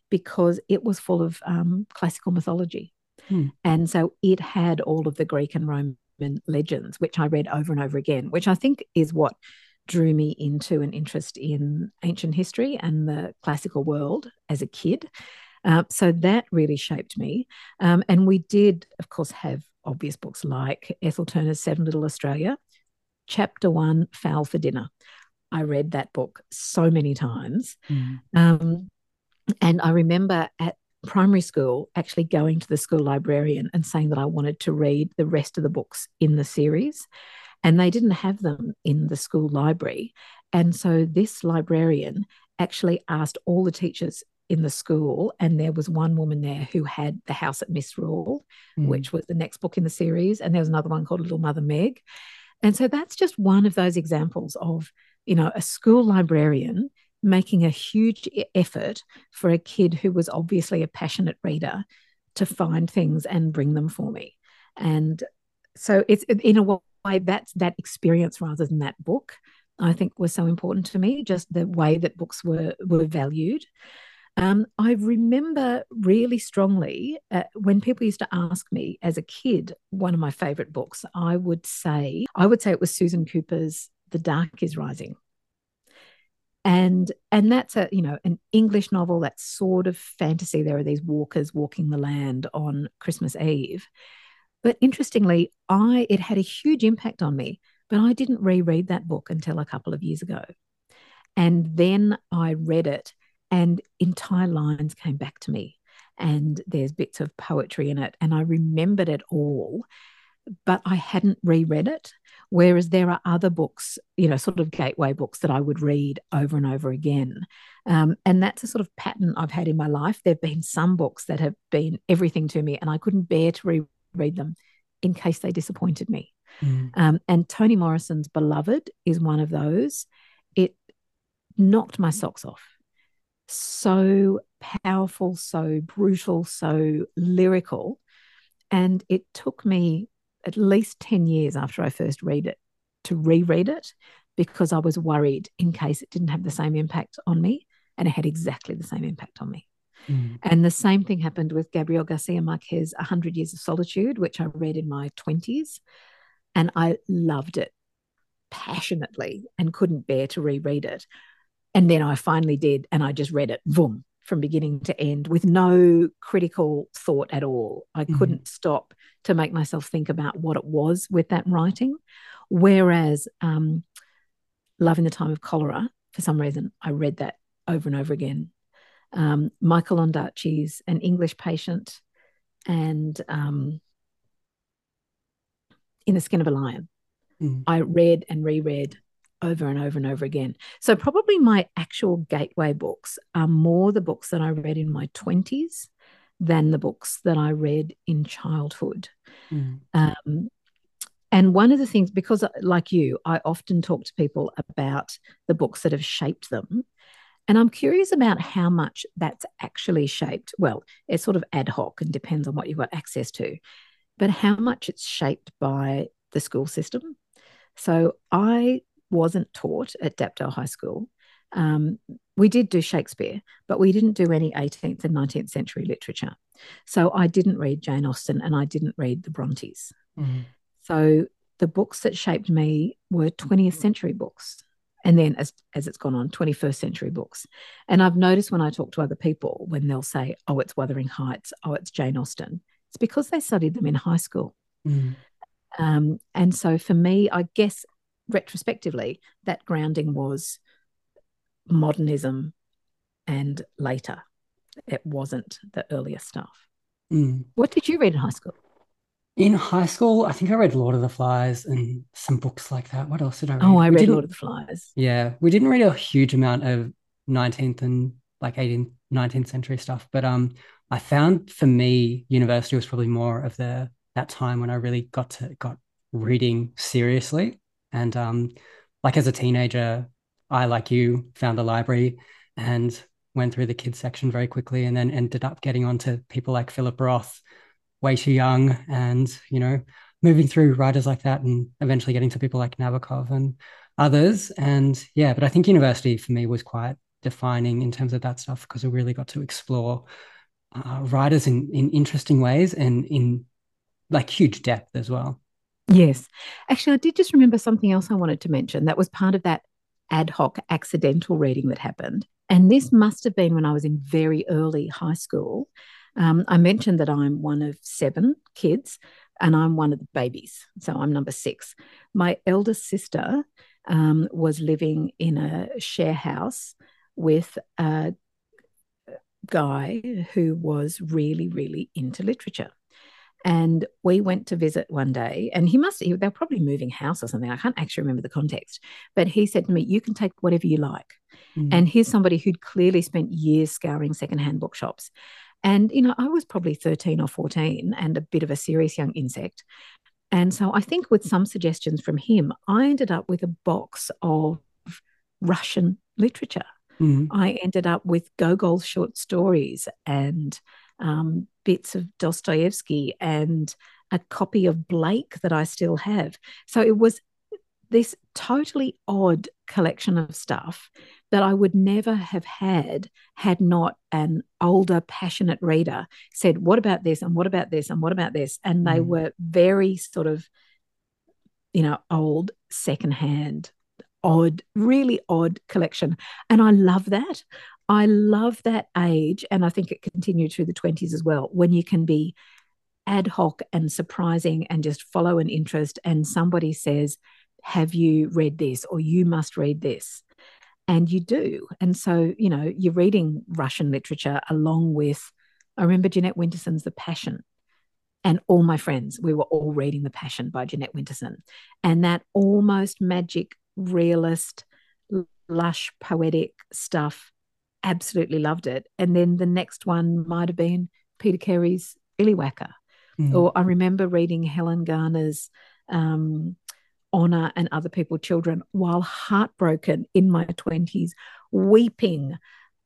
because it was full of um, classical mythology. Hmm. And so it had all of the Greek and Roman legends, which I read over and over again, which I think is what drew me into an interest in ancient history and the classical world as a kid. Uh, so that really shaped me. Um, and we did, of course, have obvious books like Ethel Turner's Seven Little Australia, Chapter One, Fowl for Dinner. I read that book so many times. Mm. Um, and I remember at primary school actually going to the school librarian and saying that I wanted to read the rest of the books in the series. And they didn't have them in the school library. And so this librarian actually asked all the teachers in the school, and there was one woman there who had The House at Misrule, mm. which was the next book in the series. And there was another one called Little Mother Meg. And so that's just one of those examples of, you know, a school librarian making a huge effort for a kid who was obviously a passionate reader to find things and bring them for me. And so it's in a way that's that experience rather than that book, I think was so important to me, just the way that books were were valued. Um, I remember really strongly uh, when people used to ask me as a kid, one of my favorite books, I would say, I would say it was Susan Cooper's The Dark is Rising. And and that's a you know an english novel that's sort of fantasy. There are these walkers walking the land on christmas eve. But interestingly i it had a huge impact on me but i didn't reread that book until a couple of years ago. And then i read it and entire lines came back to me and there's bits of poetry in it and i remembered it all but i hadn't reread it Whereas there are other books, you know, sort of gateway books that I would read over and over again. Um, and that's a sort of pattern I've had in my life. There have been some books that have been everything to me, and I couldn't bear to reread them in case they disappointed me. Mm. Um, and Toni Morrison's Beloved is one of those. It knocked my socks off. So powerful, so brutal, so lyrical. And it took me at least 10 years after I first read it to reread it because I was worried in case it didn't have the same impact on me. And it had exactly the same impact on me. Mm. And the same thing happened with Gabriel Garcia Marquez, 100 Years of Solitude, which I read in my 20s. And I loved it passionately and couldn't bear to reread it. And then I finally did, and I just read it, boom, from beginning to end with no critical thought at all. I mm-hmm. couldn't stop to make myself think about what it was with that writing. Whereas um, Love in the Time of Cholera, for some reason, I read that over and over again. Um, Michael Ondaatje's An English Patient and um, In the Skin of a Lion. Mm. I read and reread over and over and over again. So, probably my actual gateway books are more the books that I read in my 20s than the books that I read in childhood. Mm. Um, and one of the things, because like you, I often talk to people about the books that have shaped them. And I'm curious about how much that's actually shaped. Well, it's sort of ad hoc and depends on what you've got access to, but how much it's shaped by the school system. So I wasn't taught at Dapto High School. Um, we did do Shakespeare, but we didn't do any 18th and 19th century literature. So I didn't read Jane Austen and I didn't read the Brontes. Mm-hmm. So the books that shaped me were 20th century books. And then as, as it's gone on, 21st century books. And I've noticed when I talk to other people, when they'll say, oh, it's Wuthering Heights, oh, it's Jane Austen, it's because they studied them in high school. Mm. Um, and so for me, I guess retrospectively, that grounding was modernism and later. It wasn't the earlier stuff. Mm. What did you read in high school? In high school, I think I read Lord of the Flies and some books like that. What else did I read? Oh, I read Lord of the Flies. Yeah, we didn't read a huge amount of 19th and like 18th, 19th century stuff, but um, I found for me, university was probably more of the that time when I really got to got reading seriously. And um, like as a teenager, I, like you, found the library and went through the kids section very quickly and then ended up getting onto people like Philip Roth, way too young, and, you know, moving through writers like that and eventually getting to people like Nabokov and others. And yeah, but I think university for me was quite defining in terms of that stuff because we really got to explore uh, writers in, in interesting ways and in like huge depth as well. Yes. Actually, I did just remember something else I wanted to mention that was part of that ad hoc accidental reading that happened. And this must have been when I was in very early high school. Um, I mentioned that I'm one of seven kids and I'm one of the babies. So I'm number six. My eldest sister um, was living in a share house with a guy who was really, really into literature. And we went to visit one day, and he must, they were probably moving house or something. I can't actually remember the context, but he said to me, You can take whatever you like. Mm. And here's somebody who'd clearly spent years scouring secondhand bookshops. And, you know, I was probably 13 or 14 and a bit of a serious young insect. And so I think with some suggestions from him, I ended up with a box of Russian literature. Mm. I ended up with Gogol's short stories and um, bits of Dostoevsky and a copy of Blake that I still have. So it was this totally odd collection of stuff that I would never have had had not an older, passionate reader said, What about this? And what about this? And what about this? And they mm. were very sort of, you know, old, secondhand, odd, really odd collection. And I love that. I love that age, and I think it continued through the 20s as well, when you can be ad hoc and surprising and just follow an interest, and somebody says, Have you read this? or You must read this. And you do. And so, you know, you're reading Russian literature along with, I remember Jeanette Winterson's The Passion. And all my friends, we were all reading The Passion by Jeanette Winterson. And that almost magic, realist, lush, poetic stuff absolutely loved it. And then the next one might have been Peter Carey's Illywhacker. Mm. Or I remember reading Helen Garner's um, Honor and Other People Children while heartbroken in my 20s, weeping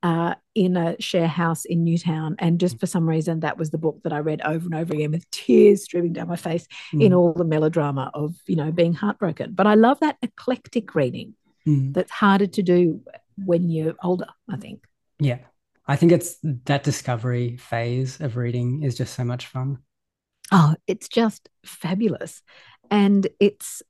uh, in a share house in Newtown. And just for some reason, that was the book that I read over and over again with tears streaming down my face mm. in all the melodrama of, you know, being heartbroken. But I love that eclectic reading mm. that's harder to do when you're older, I think. Yeah. I think it's that discovery phase of reading is just so much fun. Oh, it's just fabulous. And it's,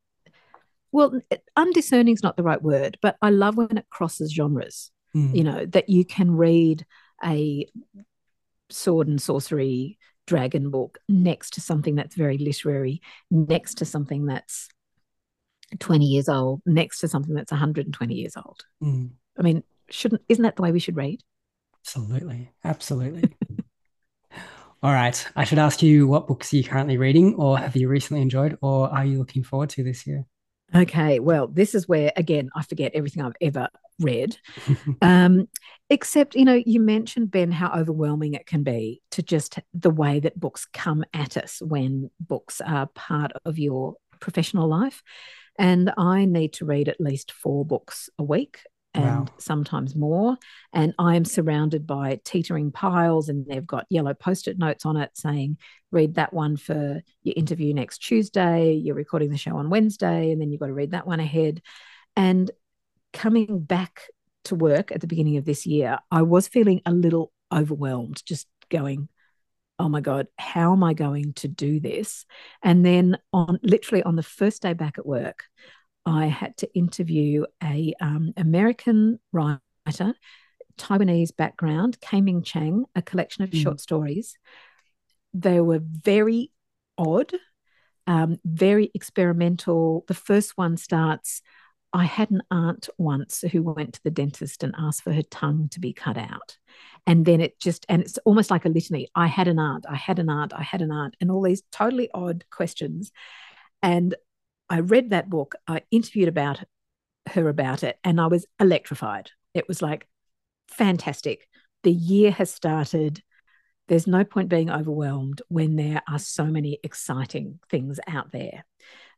well, undiscerning is not the right word, but I love when it crosses genres, mm. you know, that you can read a sword and sorcery dragon book next to something that's very literary, next to something that's 20 years old, next to something that's 120 years old. Mm. I mean, shouldn't isn't that the way we should read? Absolutely. Absolutely. All right. I should ask you what books are you currently reading or have you recently enjoyed or are you looking forward to this year? Okay. Well, this is where, again, I forget everything I've ever read. um, except, you know, you mentioned, Ben, how overwhelming it can be to just the way that books come at us when books are part of your professional life. And I need to read at least four books a week and wow. sometimes more. And I am surrounded by teetering piles, and they've got yellow post it notes on it saying, read that one for your interview next Tuesday. You're recording the show on Wednesday, and then you've got to read that one ahead. And coming back to work at the beginning of this year, I was feeling a little overwhelmed, just going, oh my God, how am I going to do this? And then on literally on the first day back at work, I had to interview a um, American writer, Taiwanese background, K-Ming Chang, a collection of mm. short stories. They were very odd, um, very experimental. The first one starts I had an aunt once who went to the dentist and asked for her tongue to be cut out. And then it just, and it's almost like a litany. I had an aunt, I had an aunt, I had an aunt, and all these totally odd questions. And I read that book, I interviewed about her about it, and I was electrified. It was like fantastic. The year has started. There's no point being overwhelmed when there are so many exciting things out there.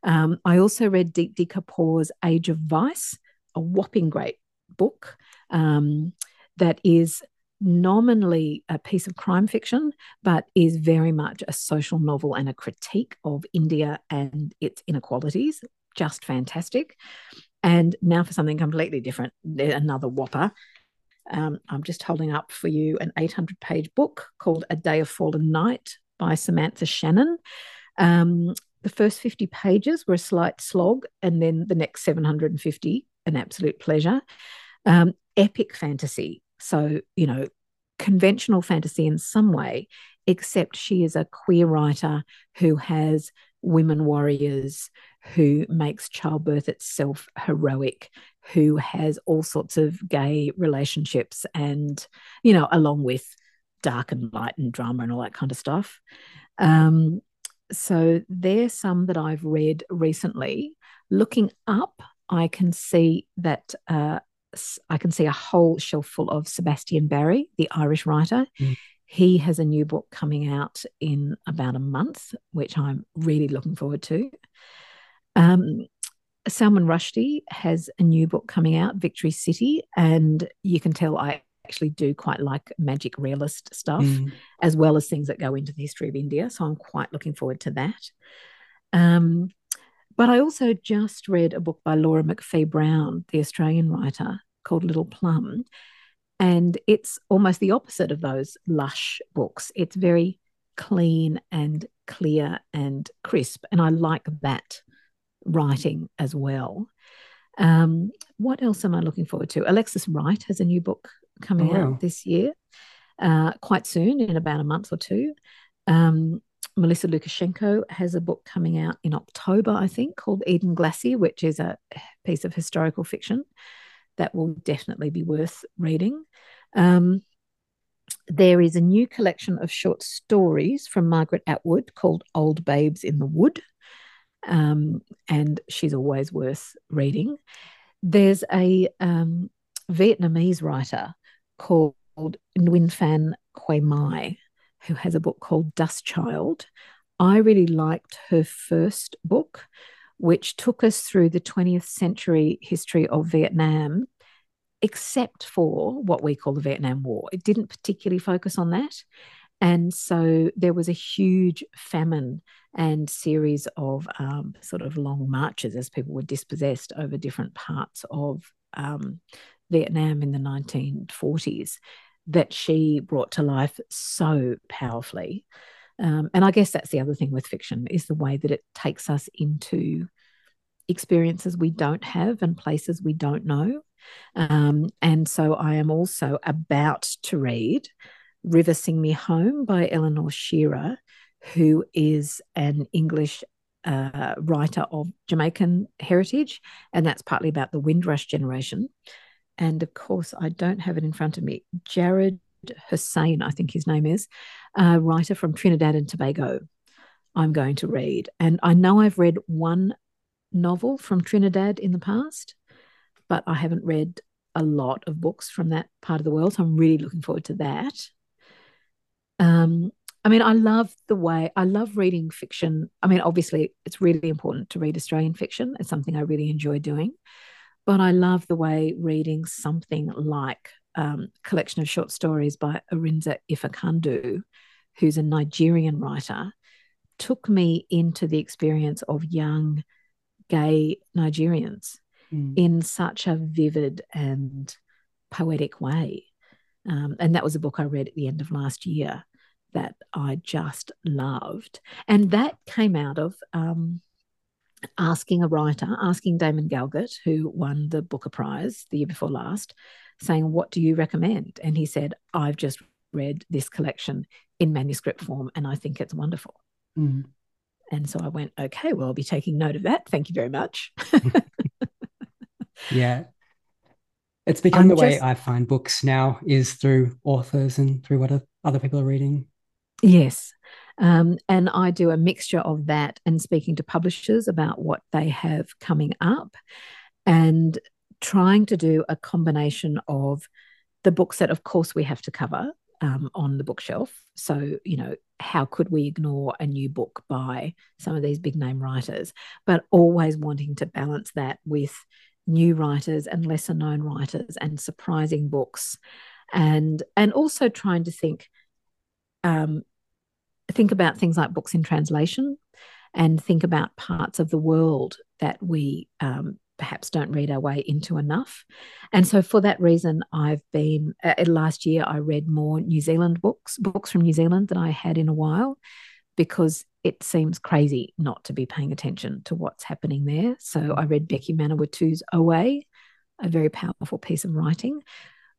Um, I also read Deepti Kapoor's Age of Vice, a whopping great book um, that is nominally a piece of crime fiction, but is very much a social novel and a critique of India and its inequalities. Just fantastic. And now for something completely different, another whopper. Um, I'm just holding up for you an 800 page book called A Day of Fallen Night by Samantha Shannon. Um, the first 50 pages were a slight slog, and then the next 750, an absolute pleasure. Um, epic fantasy. So, you know, conventional fantasy in some way, except she is a queer writer who has women warriors, who makes childbirth itself heroic, who has all sorts of gay relationships, and, you know, along with dark and light and drama and all that kind of stuff. Um, so there's some that I've read recently. Looking up, I can see that uh, I can see a whole shelf full of Sebastian Barry, the Irish writer. Mm. He has a new book coming out in about a month, which I'm really looking forward to. Um, Salman Rushdie has a new book coming out, Victory City, and you can tell I actually do quite like magic realist stuff, mm. as well as things that go into the history of India. So I'm quite looking forward to that. Um, but I also just read a book by Laura McPhee-Browne, the Australian writer, called Little Plum. And it's almost the opposite of those lush books. It's very clean and clear and crisp. And I like that writing as well. Um, what else am I looking forward to? Alexis Wright has a new book coming oh, wow. out this year, uh, quite soon, in about a month or two. Um, Melissa Lucashenko has a book coming out in October, I think, called Edenglassie, which is a piece of historical fiction that will definitely be worth reading. Um, there is a new collection of short stories from Margaret Atwood called Old Babes in the Wood, um, and she's always worth reading. There's a um, Vietnamese writer called Nguyen Phan Que Mai, who has a book called Dust Child. I really liked her first book, which took us through the 20th century history of Vietnam, except for what we call the Vietnam War. It didn't particularly focus on that. And so there was a huge famine and series of um, sort of long marches as people were dispossessed over different parts of um, Vietnam in the 1940s that she brought to life so powerfully. Um, and I guess that's the other thing with fiction is the way that it takes us into experiences we don't have and places we don't know. Um, and so I am also about to read River Sing Me Home by Eleanor Shearer, who is an English uh, writer of Jamaican heritage, and that's partly about the Windrush generation. And of course, I don't have it in front of me. Jared Hosein, I think his name is, a writer from Trinidad and Tobago. I'm going to read. And I know I've read one novel from Trinidad in the past, but I haven't read a lot of books from that part of the world. So I'm really looking forward to that. Um, I mean, I love the way I love reading fiction. I mean, obviously, it's really important to read Australian fiction. It's something I really enjoy doing. But I love the way reading something like um, a collection of short stories by Arinze Ifeakandu, who's a Nigerian writer, took me into the experience of young gay Nigerians mm. in such a vivid and poetic way. Um, and that was a book I read at the end of last year that I just loved. And that came out of um, asking a writer, asking Damon Galgut, who won the Booker Prize the year before last, saying, What do you recommend? And he said, I've just read this collection in manuscript form and I think it's wonderful. Mm. And so I went, Okay, well, I'll be taking note of that. Thank you very much. yeah. It's become I'm the just, way I find books now is through authors and through what other people are reading. Yes. Um, and I do a mixture of that and speaking to publishers about what they have coming up and trying to do a combination of the books that, of course, we have to cover um, on the bookshelf. So, you know, how could we ignore a new book by some of these big name writers, but always wanting to balance that with new writers and lesser known writers and surprising books and and also trying to think um, think about things like books in translation and think about parts of the world that we um, perhaps don't read our way into enough. And so, for that reason, I've been uh, last year, I read more New Zealand books, books from New Zealand than I had in a while, because it seems crazy not to be paying attention to what's happening there. So, I read Becky Manawatu's Auē, a very powerful piece of writing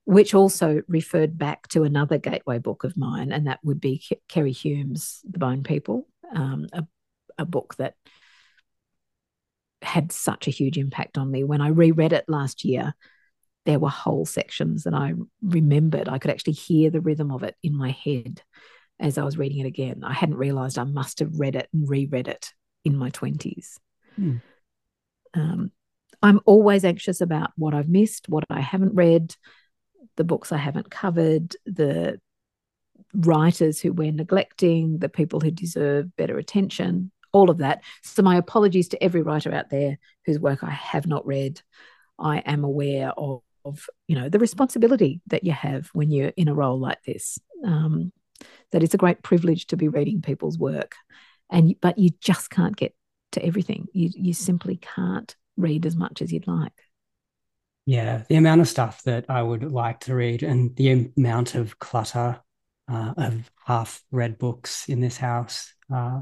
which also referred back to another gateway book of mine, and that would be Keri Hulme's The Bone People, um, a, a book that had such a huge impact on me. When I reread it last year, there were whole sections that I remembered. I could actually hear the rhythm of it in my head as I was reading it again. I hadn't realized I must have read it and reread it in my 20s. Hmm. Um, I'm always anxious about what I've missed, what I haven't read, the books I haven't covered, the writers who we're neglecting, the people who deserve better attention, all of that. So, my apologies to every writer out there whose work I have not read. I am aware of, of you know, the responsibility that you have when you're in a role like this. Um, that it's a great privilege to be reading people's work, and but you just can't get to everything. You you simply can't read as much as you'd like. Yeah, the amount of stuff that I would like to read and the amount of clutter uh, of half read books in this house. Uh,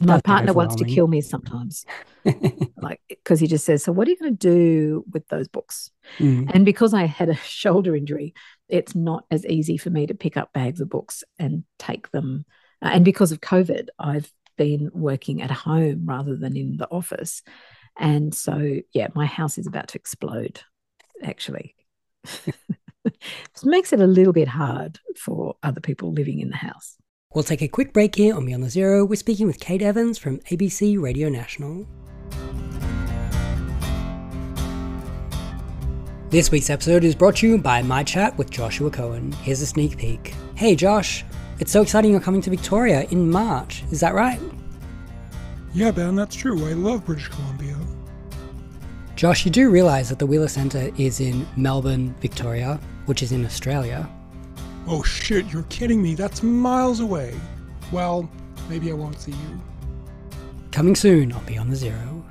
My partner wants to kill me sometimes, like because he just says, "So what are you going to do with those books?" Mm. And because I had a shoulder injury, it's not as easy for me to pick up bags of books and take them. Uh, and because of COVID, I've been working at home rather than in the office. And so, yeah, my house is about to explode actually. it makes it a little bit hard for other people living in the house. We'll take a quick break here on Beyond the Zero. We're speaking with Kate Evans from ABC Radio National. This week's episode is brought to you by my chat with Joshua Cohen. Here's a sneak peek. Hey Josh, it's so exciting you're coming to Victoria in March, is that right? Yeah, Ben, that's true. I love British Columbia. Josh, you do realise that the Wheeler Centre is in Melbourne, Victoria, which is in Australia. Oh shit, you're kidding me. That's miles away. Well, maybe I won't see you. Coming soon on Beyond the Zero.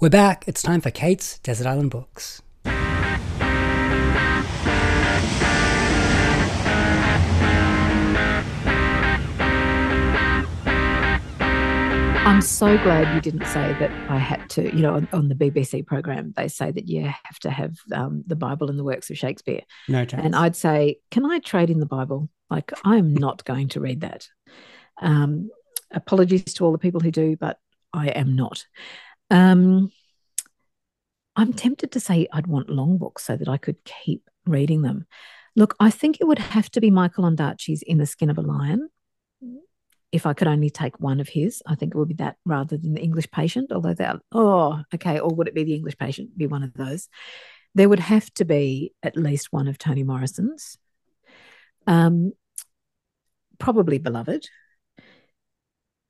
We're back. It's time for Kate's Desert Island Books. I'm so glad you didn't say that I had to, you know, on, on the BBC program, they say that you have to have um, the Bible and the works of Shakespeare. No chance. And I'd say, can I trade in the Bible? Like, I'm not going to read that. Um, apologies to all the people who do, but I am not. Um, I'm tempted to say I'd want long books so that I could keep reading them. Look, I think it would have to be Michael Ondaatje's In the Skin of a Lion if I could only take one of his, I think it would be that rather than the English patient. Although that, oh, okay, or would it be the English patient? Be one of those. There would have to be at least one of Toni Morrison's. Um, probably beloved.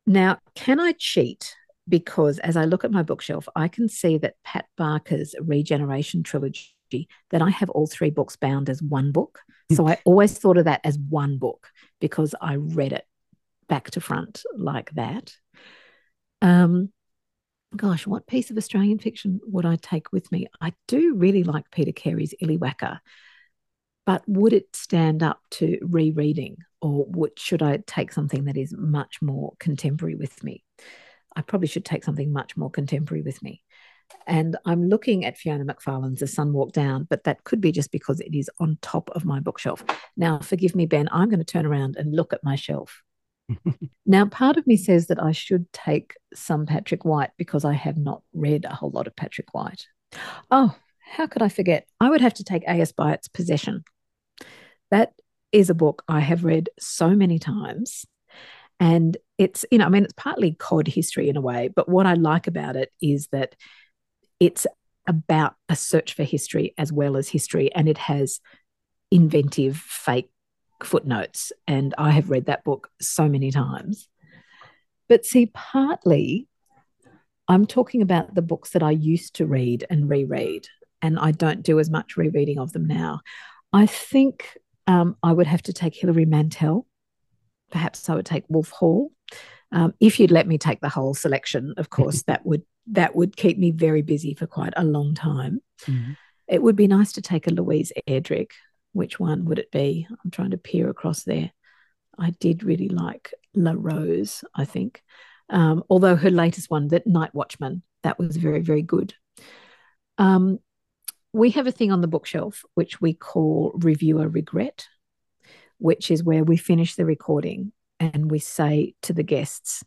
Now, can I cheat? Because as I look at my bookshelf, I can see that Pat Barker's Regeneration trilogy, that I have all three books bound as one book. So I always thought of that as one book because I read it back to front like that. Um, gosh, what piece of Australian fiction would I take with me? I do really like Peter Carey's Illywhacker, but would it stand up to rereading, or would, should I take something that is much more contemporary with me? I probably should take something much more contemporary with me. And I'm looking at Fiona McFarlane's The Sun Walked Down, but that could be just because it is on top of my bookshelf. Now, forgive me, Ben, I'm going to turn around and look at my shelf. Now, part of me says that I should take some Patrick White because I have not read a whole lot of Patrick White. Oh, how could I forget? I would have to take A.S. Byatt's Possession. That is a book I have read so many times. And it's, you know, I mean, it's partly cod history in a way, but what I like about it is that it's about a search for history as well as history, and it has inventive, fake footnotes. And I have read that book so many times. But see, partly I'm talking about the books that I used to read and reread, and I don't do as much rereading of them now. I think um, I would have to take Hilary Mantel. Perhaps I would take Wolf Hall. Um, if you'd let me take the whole selection, of course, that would that would keep me very busy for quite a long time. Mm-hmm. It would be nice to take a Louise Erdrich. Which one would it be? I'm trying to peer across there. I did really like La Rose, I think. Um, although her latest one, that Night Watchman, that was very, very good. Um, we have a thing on the bookshelf which we call reviewer regret, which is where we finish the recording and we say to the guests,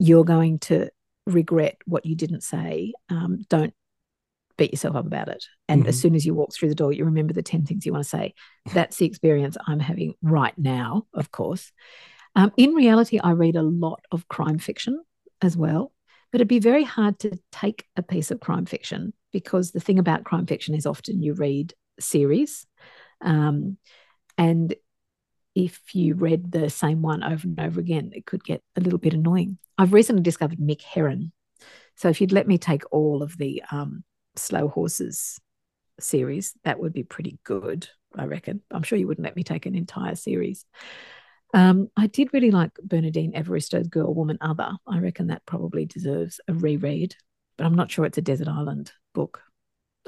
You're going to regret what you didn't say, um, don't beat yourself up about it. And mm-hmm. as soon as you walk through the door, you remember the 10 things you want to say. That's the experience I'm having right now, of course. Um, in reality, I read a lot of crime fiction as well, but it'd be very hard to take a piece of crime fiction because the thing about crime fiction is often you read series. Um, and if you read the same one over and over again, it could get a little bit annoying. I've recently discovered Mick Herron. So if you'd let me take all of the um, Slow Horses series, that would be pretty good, I reckon. I'm sure you wouldn't let me take an entire series. Um, I did really like Bernardine Evaristo's Girl, Woman, Other. I reckon that probably deserves a reread, but I'm not sure it's a desert island book.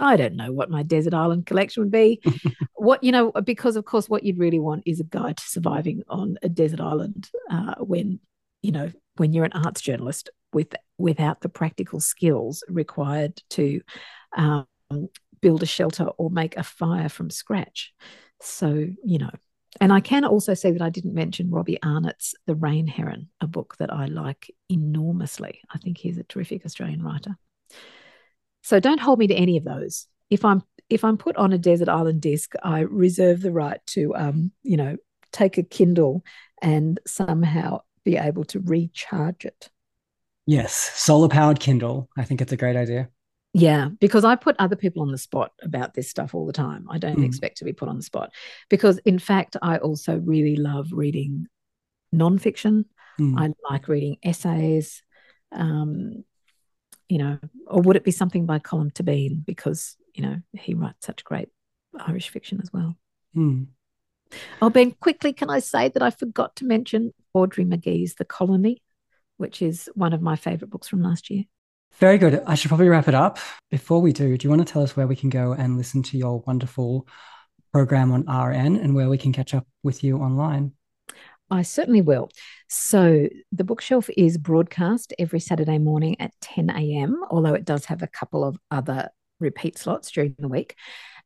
I don't know what my desert island collection would be. what you know, because of course, what you'd really want is a guide to surviving on a desert island uh, when you know when you're an arts journalist with without the practical skills required to um, build a shelter or make a fire from scratch. So you know, and I can also say that I didn't mention Robbie Arnott's The Rain Heron, a book that I like enormously. I think he's a terrific Australian writer. So don't hold me to any of those. If I'm if I'm put on a desert island disc, I reserve the right to um, you know, take a Kindle and somehow be able to recharge it. Yes, solar powered Kindle. I think it's a great idea. Yeah, because I put other people on the spot about this stuff all the time. I don't mm. expect to be put on the spot because, in fact, I also really love reading nonfiction. Mm. I like reading essays. Um, you know, or would it be something by Colm Tóibín because you know he writes such great Irish fiction as well? Hmm. Oh, Ben, quickly, can I say that I forgot to mention Audrey Magee's The Colony, which is one of my favourite books from last year. Very good. I should probably wrap it up. Before we do, do you want to tell us where we can go and listen to your wonderful program on RN and where we can catch up with you online? I certainly will. So the bookshelf is broadcast every Saturday morning at 10 a.m., although it does have a couple of other repeat slots during the week.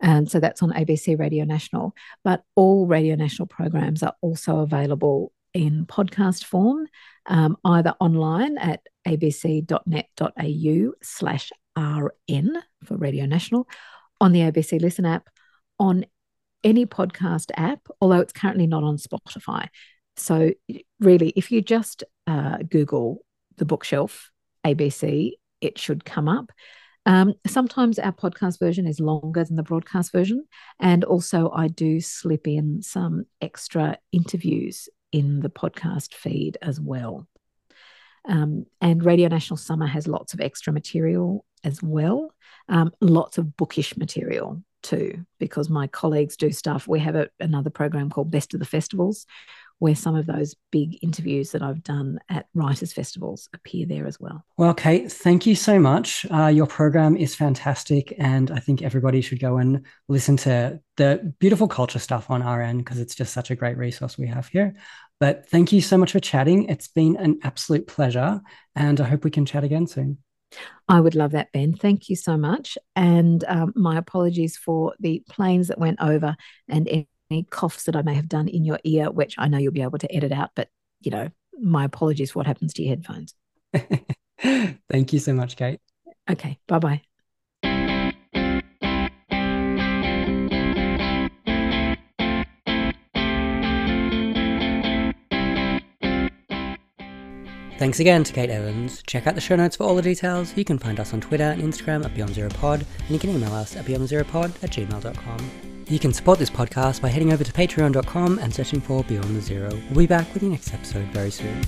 And so that's on ABC Radio National. But all Radio National programs are also available in podcast form, um, either online at abc.net.au slash RN for Radio National, on the ABC Listen app, on any podcast app, although it's currently not on Spotify. So, really, if you just uh, Google the bookshelf ABC, it should come up. Um, sometimes our podcast version is longer than the broadcast version. And also, I do slip in some extra interviews in the podcast feed as well. Um, and Radio National Summer has lots of extra material as well, um, lots of bookish material too, because my colleagues do stuff. We have a, another program called Best of the Festivals, where some of those big interviews that I've done at writers' festivals appear there as well. Well, Kate, thank you so much. Uh, your program is fantastic, and I think everybody should go and listen to the beautiful culture stuff on RN because it's just such a great resource we have here. But thank you so much for chatting. It's been an absolute pleasure, and I hope we can chat again soon. I would love that, Ben. Thank you so much. And um, my apologies for the planes that went over and any coughs that I may have done in your ear, which I know you'll be able to edit out, but you know, my apologies for what happens to your headphones. Thank you so much, Kate. Okay, bye bye. Thanks again to Kate Evans. Check out the show notes for all the details. You can find us on Twitter and Instagram at Beyond Zero Pod, and you can email us at beyondzeropod at gmail.com. You can support this podcast by heading over to patreon.com and searching for Beyond the Zero. We'll be back with the next episode very soon.